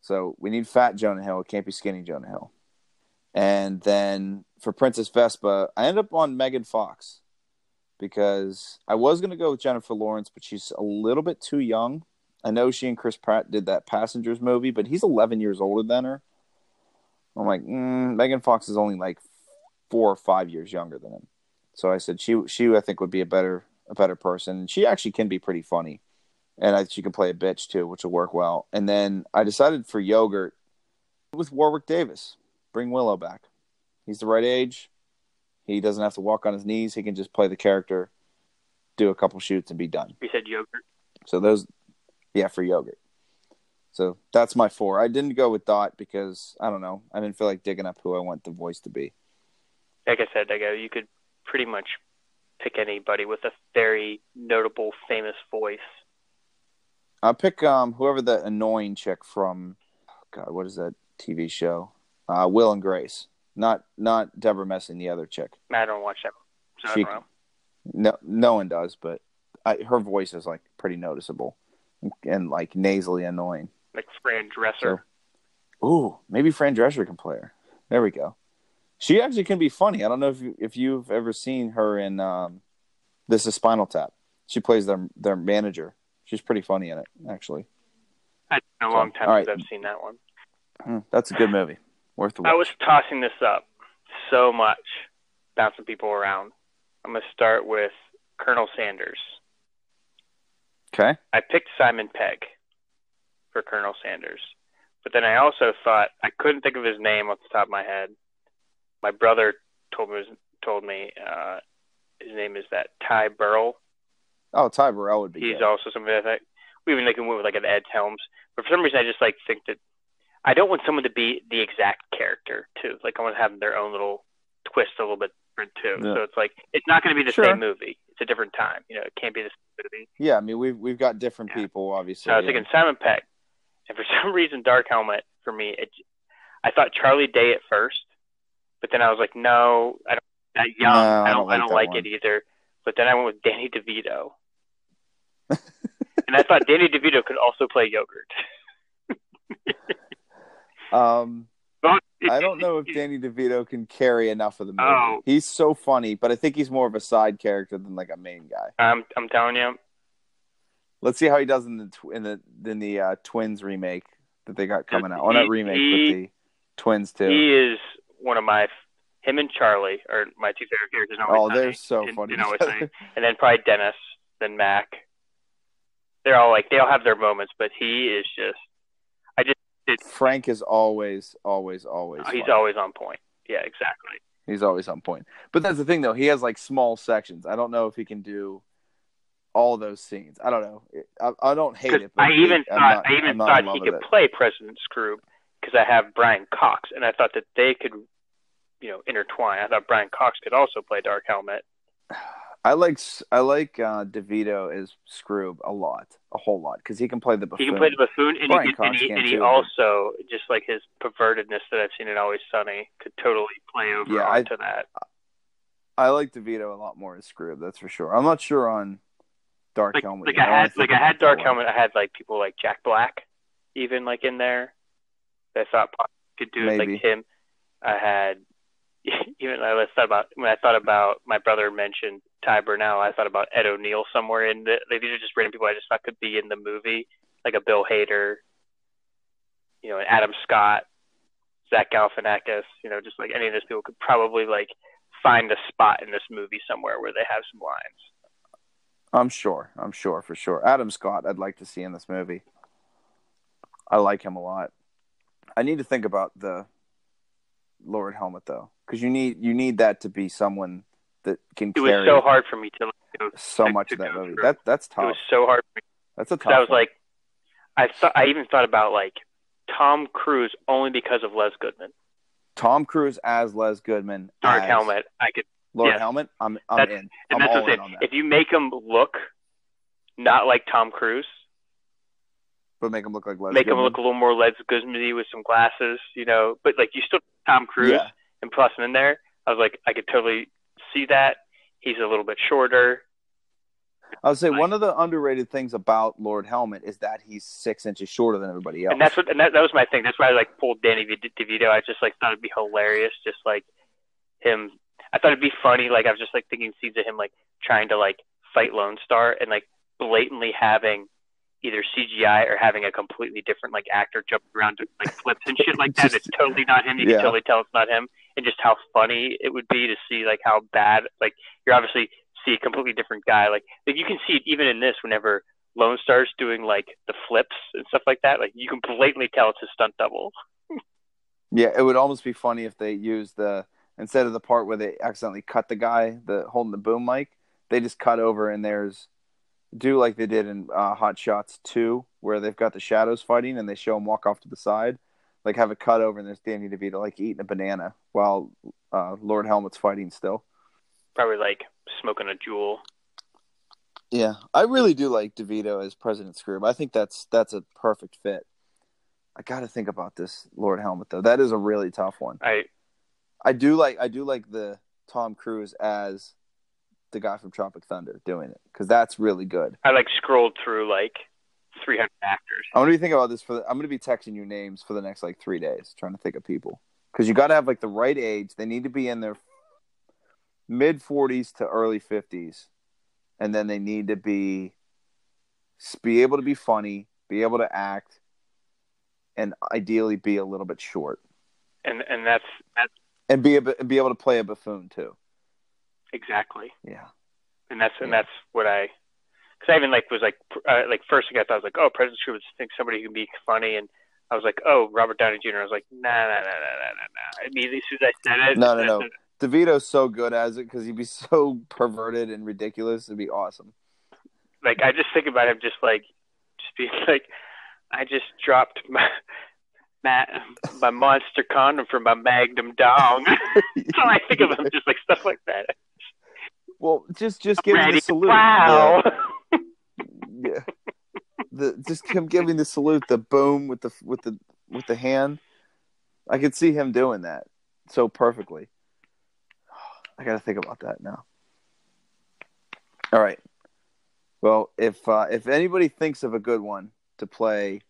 Speaker 2: So we need fat Jonah Hill. It can't be skinny Jonah Hill. And then for Princess Vespa, I end up on Megan Fox because I was going to go with Jennifer Lawrence, but she's a little bit too young. I know she and Chris Pratt did that Passengers movie, but he's 11 years older than her. I'm like, mm, Megan Fox is only like four or five years younger than him. So I said she she I think would be a better a better person. She actually can be pretty funny, and I, she can play a bitch too, which will work well. And then I decided for yogurt with Warwick Davis. Bring Willow back. He's the right age. He doesn't have to walk on his knees. He can just play the character, do a couple shoots, and be done.
Speaker 4: You said yogurt.
Speaker 2: So those, yeah, for yogurt. So that's my four. I didn't go with Dot because I don't know. I didn't feel like digging up who I want the voice to be.
Speaker 4: Like I said, like uh, you could pretty much pick anybody with a very notable, famous voice.
Speaker 2: I'll pick um whoever the annoying chick from God, what is that TV show? Uh, Will and Grace. Not not Debra Messing, the other chick.
Speaker 4: I don't watch that. So
Speaker 2: She-
Speaker 4: I.
Speaker 2: No, no one does, but I, her voice is like pretty noticeable and like nasally annoying.
Speaker 4: Like Fran Drescher.
Speaker 2: Ooh, maybe Fran Drescher can play her. There we go. She actually can be funny. I don't know if you, if you've ever seen her in um, This Is Spinal Tap. She plays their their manager. She's pretty funny in it, actually.
Speaker 4: It's been a long time
Speaker 2: right.
Speaker 4: since I've seen that one.
Speaker 2: Hmm, That's a good movie. Worth the watch.
Speaker 4: I was tossing this up so much, bouncing people around. I'm going to start with Colonel Sanders.
Speaker 2: Okay.
Speaker 4: I picked Simon Pegg for Colonel Sanders, but then I also thought I couldn't think of his name off the top of my head. My brother told me told me uh, his name is that Ty Burrell.
Speaker 2: Oh, Ty Burrell would be
Speaker 4: He's
Speaker 2: good.
Speaker 4: also somebody I think we even like went with like an Ed Helms, but for some reason I just like think that I don't want someone to be the exact character too. Like I want to have their own little twist a little bit different too.
Speaker 2: Yeah.
Speaker 4: So it's like it's not going to be the
Speaker 2: Sure.
Speaker 4: same movie. It's a different time. You know, it can't be the same movie.
Speaker 2: Yeah, I mean we've we've got different
Speaker 4: Yeah.
Speaker 2: people, obviously.
Speaker 4: So I was
Speaker 2: yeah.
Speaker 4: thinking Simon Pegg, and for some reason Dark Helmet for me, it, I thought Charlie Day at first, but then I was like, no, I don't. That young,
Speaker 2: No,
Speaker 4: I
Speaker 2: I
Speaker 4: don't,
Speaker 2: don't
Speaker 4: I don't
Speaker 2: that
Speaker 4: like it either. But then I went with Danny DeVito, and I thought Danny DeVito could also play yogurt.
Speaker 2: Um, I don't know if Danny DeVito can carry enough of the movie.
Speaker 4: Oh.
Speaker 2: He's so funny, but I think he's more of a side character than like a main guy.
Speaker 4: I'm, I'm telling you,
Speaker 2: Let's see how he does in the tw- in the in the uh, Twins remake that they got coming out. Well, not remake,
Speaker 4: he-
Speaker 2: but the Twins too.
Speaker 4: he is one of my. Him and Charlie are my two favorite characters.
Speaker 2: oh, they're so funny.
Speaker 4: Sunny. and then probably Dennis, then Mac. They're all like they all have their moments, but he is just I just
Speaker 2: Frank is always, always, always.
Speaker 4: Oh, he's
Speaker 2: funny.
Speaker 4: always on point. Yeah, exactly.
Speaker 2: He's always on point. But that's the thing, though. He has like small sections. I don't know if he can do all those scenes. I don't know. I, I don't hate it. But
Speaker 4: I even
Speaker 2: I'm
Speaker 4: thought
Speaker 2: not-
Speaker 4: I even thought he could
Speaker 2: it.
Speaker 4: play President Scrooge because I have Brian Cox, and I thought that they could, you know, intertwine. I thought Brian Cox could also play Dark Helmet.
Speaker 2: I like I like uh, DeVito as Skroob a lot, a whole lot, because he can play the buffoon.
Speaker 4: He can play the buffoon, and
Speaker 2: Brian
Speaker 4: he, can, and he, and he also just like his pervertedness that I've seen in Always Sunny could totally play over
Speaker 2: Yeah, I-
Speaker 4: that.
Speaker 2: I like DeVito a lot more as Skroob. That's for sure. I'm not sure on Dark
Speaker 4: Like,
Speaker 2: Helmet.
Speaker 4: like
Speaker 2: yet.
Speaker 4: I had like I had Dark. Helmet. I had like people like Jack Black, even like in there. That I thought could do it
Speaker 2: Maybe.
Speaker 4: like him. I had even I thought about when I thought about my brother mentioned Ty Burrell. I thought about Ed O'Neill somewhere in the. Like, these are just random people I just thought could be in the movie, like a Bill Hader, you know, an Adam Scott, Zach Galifianakis. You know, just like any of those people could probably like find a spot in this movie somewhere where they have some lines.
Speaker 2: I'm sure. I'm sure for sure. Adam Scott, I'd like to see in this movie. I like him a lot. I need to think about the Lord Helmet though, because you need you need that to be someone that can
Speaker 4: It was so hard for me to. Like,
Speaker 2: so
Speaker 4: to-
Speaker 2: much
Speaker 4: to
Speaker 2: of that movie.
Speaker 4: through.
Speaker 2: That that's tough.
Speaker 4: it was so hard for me.
Speaker 2: That's a tough.
Speaker 4: I was
Speaker 2: one.
Speaker 4: like, I thought I even thought about like Tom Cruise only because of Les Goodman.
Speaker 2: Tom Cruise as Les Goodman.
Speaker 4: Dark Helmet. I could,
Speaker 2: Lord
Speaker 4: yes.
Speaker 2: Helmet. I'm I'm
Speaker 4: That's-
Speaker 2: in.
Speaker 4: and
Speaker 2: I'm
Speaker 4: that's
Speaker 2: all in
Speaker 4: it.
Speaker 2: on that.
Speaker 4: If you make him look not like Tom Cruise,
Speaker 2: but make him look like Les.
Speaker 4: make him look a little more Les Goodman with some glasses, you know, but like you still Tom Cruise
Speaker 2: Yeah.
Speaker 4: and plus him in there. I was like, I could totally see that. He's a little bit shorter.
Speaker 2: I would say one of the underrated things about Lord Helmet is that he's six inches shorter than everybody else.
Speaker 4: And that's what, and that, that was my thing. That's why I like pulled Danny De- DeVito. I just like thought it'd be hilarious, just like him. I thought it'd be funny. Like I was just like thinking scenes of him like trying to like fight Lone Star and like blatantly having either CGI or having a completely different like actor jumping around doing like flips and shit like that.
Speaker 2: Just-
Speaker 4: it's totally not him. You
Speaker 2: Yeah.
Speaker 4: can totally tell it's not him, and just how funny it would be to see like how bad like you're obviously see a completely different guy. Like like you can see it even in this whenever Lone Star's doing like the flips and stuff like that. Like you can blatantly tell it's a stunt double.
Speaker 2: Yeah, it would almost be funny if they used the instead of the part where they accidentally cut the guy the holding the boom mic, they just cut over and there's do like they did in uh, Hot Shots Two, where they've got the shadows fighting and they show him walk off to the side, like have a cut over and there's Danny DeVito like eating a banana while uh, Lord Helmet's fighting still.
Speaker 4: Probably like smoking a Juul.
Speaker 2: Yeah, I really do like DeVito as President Scrooge. I think that's that's a perfect fit. I got to think about this Lord Helmet though. That is a really tough one.
Speaker 4: I
Speaker 2: I do like I do like the Tom Cruise as the guy from Tropic Thunder doing it because that's really good.
Speaker 4: I like scrolled through like 300 actors.
Speaker 2: I'm gonna be thinking about this for. The, I'm gonna be texting you names for the next like three days, trying to think of people because you got to have like the right age. They need to be in their mid 40s to early 50s, and then they need to be be able to be funny, be able to act, and ideally be a little bit short,
Speaker 4: And and that's that's
Speaker 2: and be a, be able to play a buffoon too.
Speaker 4: exactly.
Speaker 2: Yeah.
Speaker 4: and that's and
Speaker 2: Yeah.
Speaker 4: that's what I because I even like was like uh, like first thing I thought was like oh President Scrooge think somebody who can be funny and I was like oh Robert Downey Jr. I was like nah nah nah nah nah nah immediately as soon as I said it
Speaker 2: No, no, no. DeVito's so good as it because he'd be so perverted and ridiculous. It'd be awesome.
Speaker 4: like I just think about him just like just being like I just dropped my my, my monster condom from my Magnum dong so I think of him just like stuff like that
Speaker 2: Well, just just giving
Speaker 4: Ready
Speaker 2: the salute.
Speaker 4: wow
Speaker 2: Yeah. Yeah. The just him giving the salute, the boom with the with the with the hand. I could see him doing that so perfectly. I got to think about that now. All right. Well, if uh, if anybody thinks of a good one to play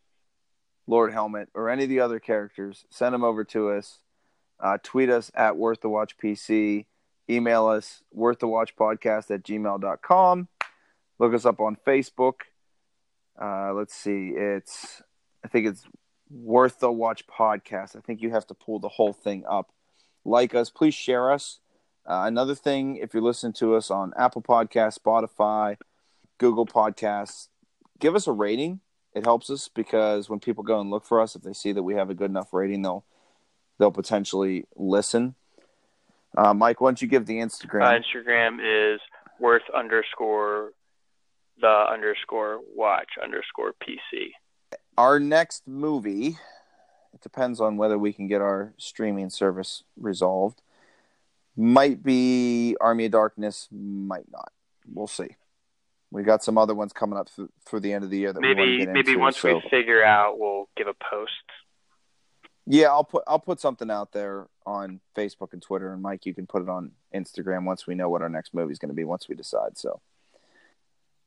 Speaker 2: Lord Helmet or any of the other characters, send them over to us. Uh, tweet us at Worth the Watch PC. Email us worth the watch podcast at gmail.com. Look us up on Facebook. Uh, let's see. It's I think it's worth the watch podcast. I think you have to pull the whole thing up. Like us, please share us. Uh, another thing, if you're listening to us on Apple Podcasts, Spotify, Google Podcasts, give us a rating. It helps us because when people go and look for us, if they see that we have a good enough rating, they'll they'll potentially listen. Uh, Mike, why don't you give the Instagram?
Speaker 4: Uh, Instagram is worth underscore the underscore watch underscore PC.
Speaker 2: our next movie it depends on whether we can get our streaming service resolved might be army of darkness might not we'll see we got some other ones coming up th- through the end of the year that we want to
Speaker 4: Maybe maybe
Speaker 2: into,
Speaker 4: once
Speaker 2: so-
Speaker 4: we figure out, we'll give a post.
Speaker 2: yeah i'll put i'll put something out there on facebook and twitter and mike you can put it on instagram once we know what our next movie is going to be once we decide so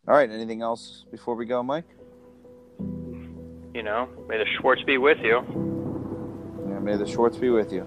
Speaker 2: all right anything else before we go mike
Speaker 4: You know, may the Schwartz be with you.
Speaker 2: yeah, may the Schwartz be with you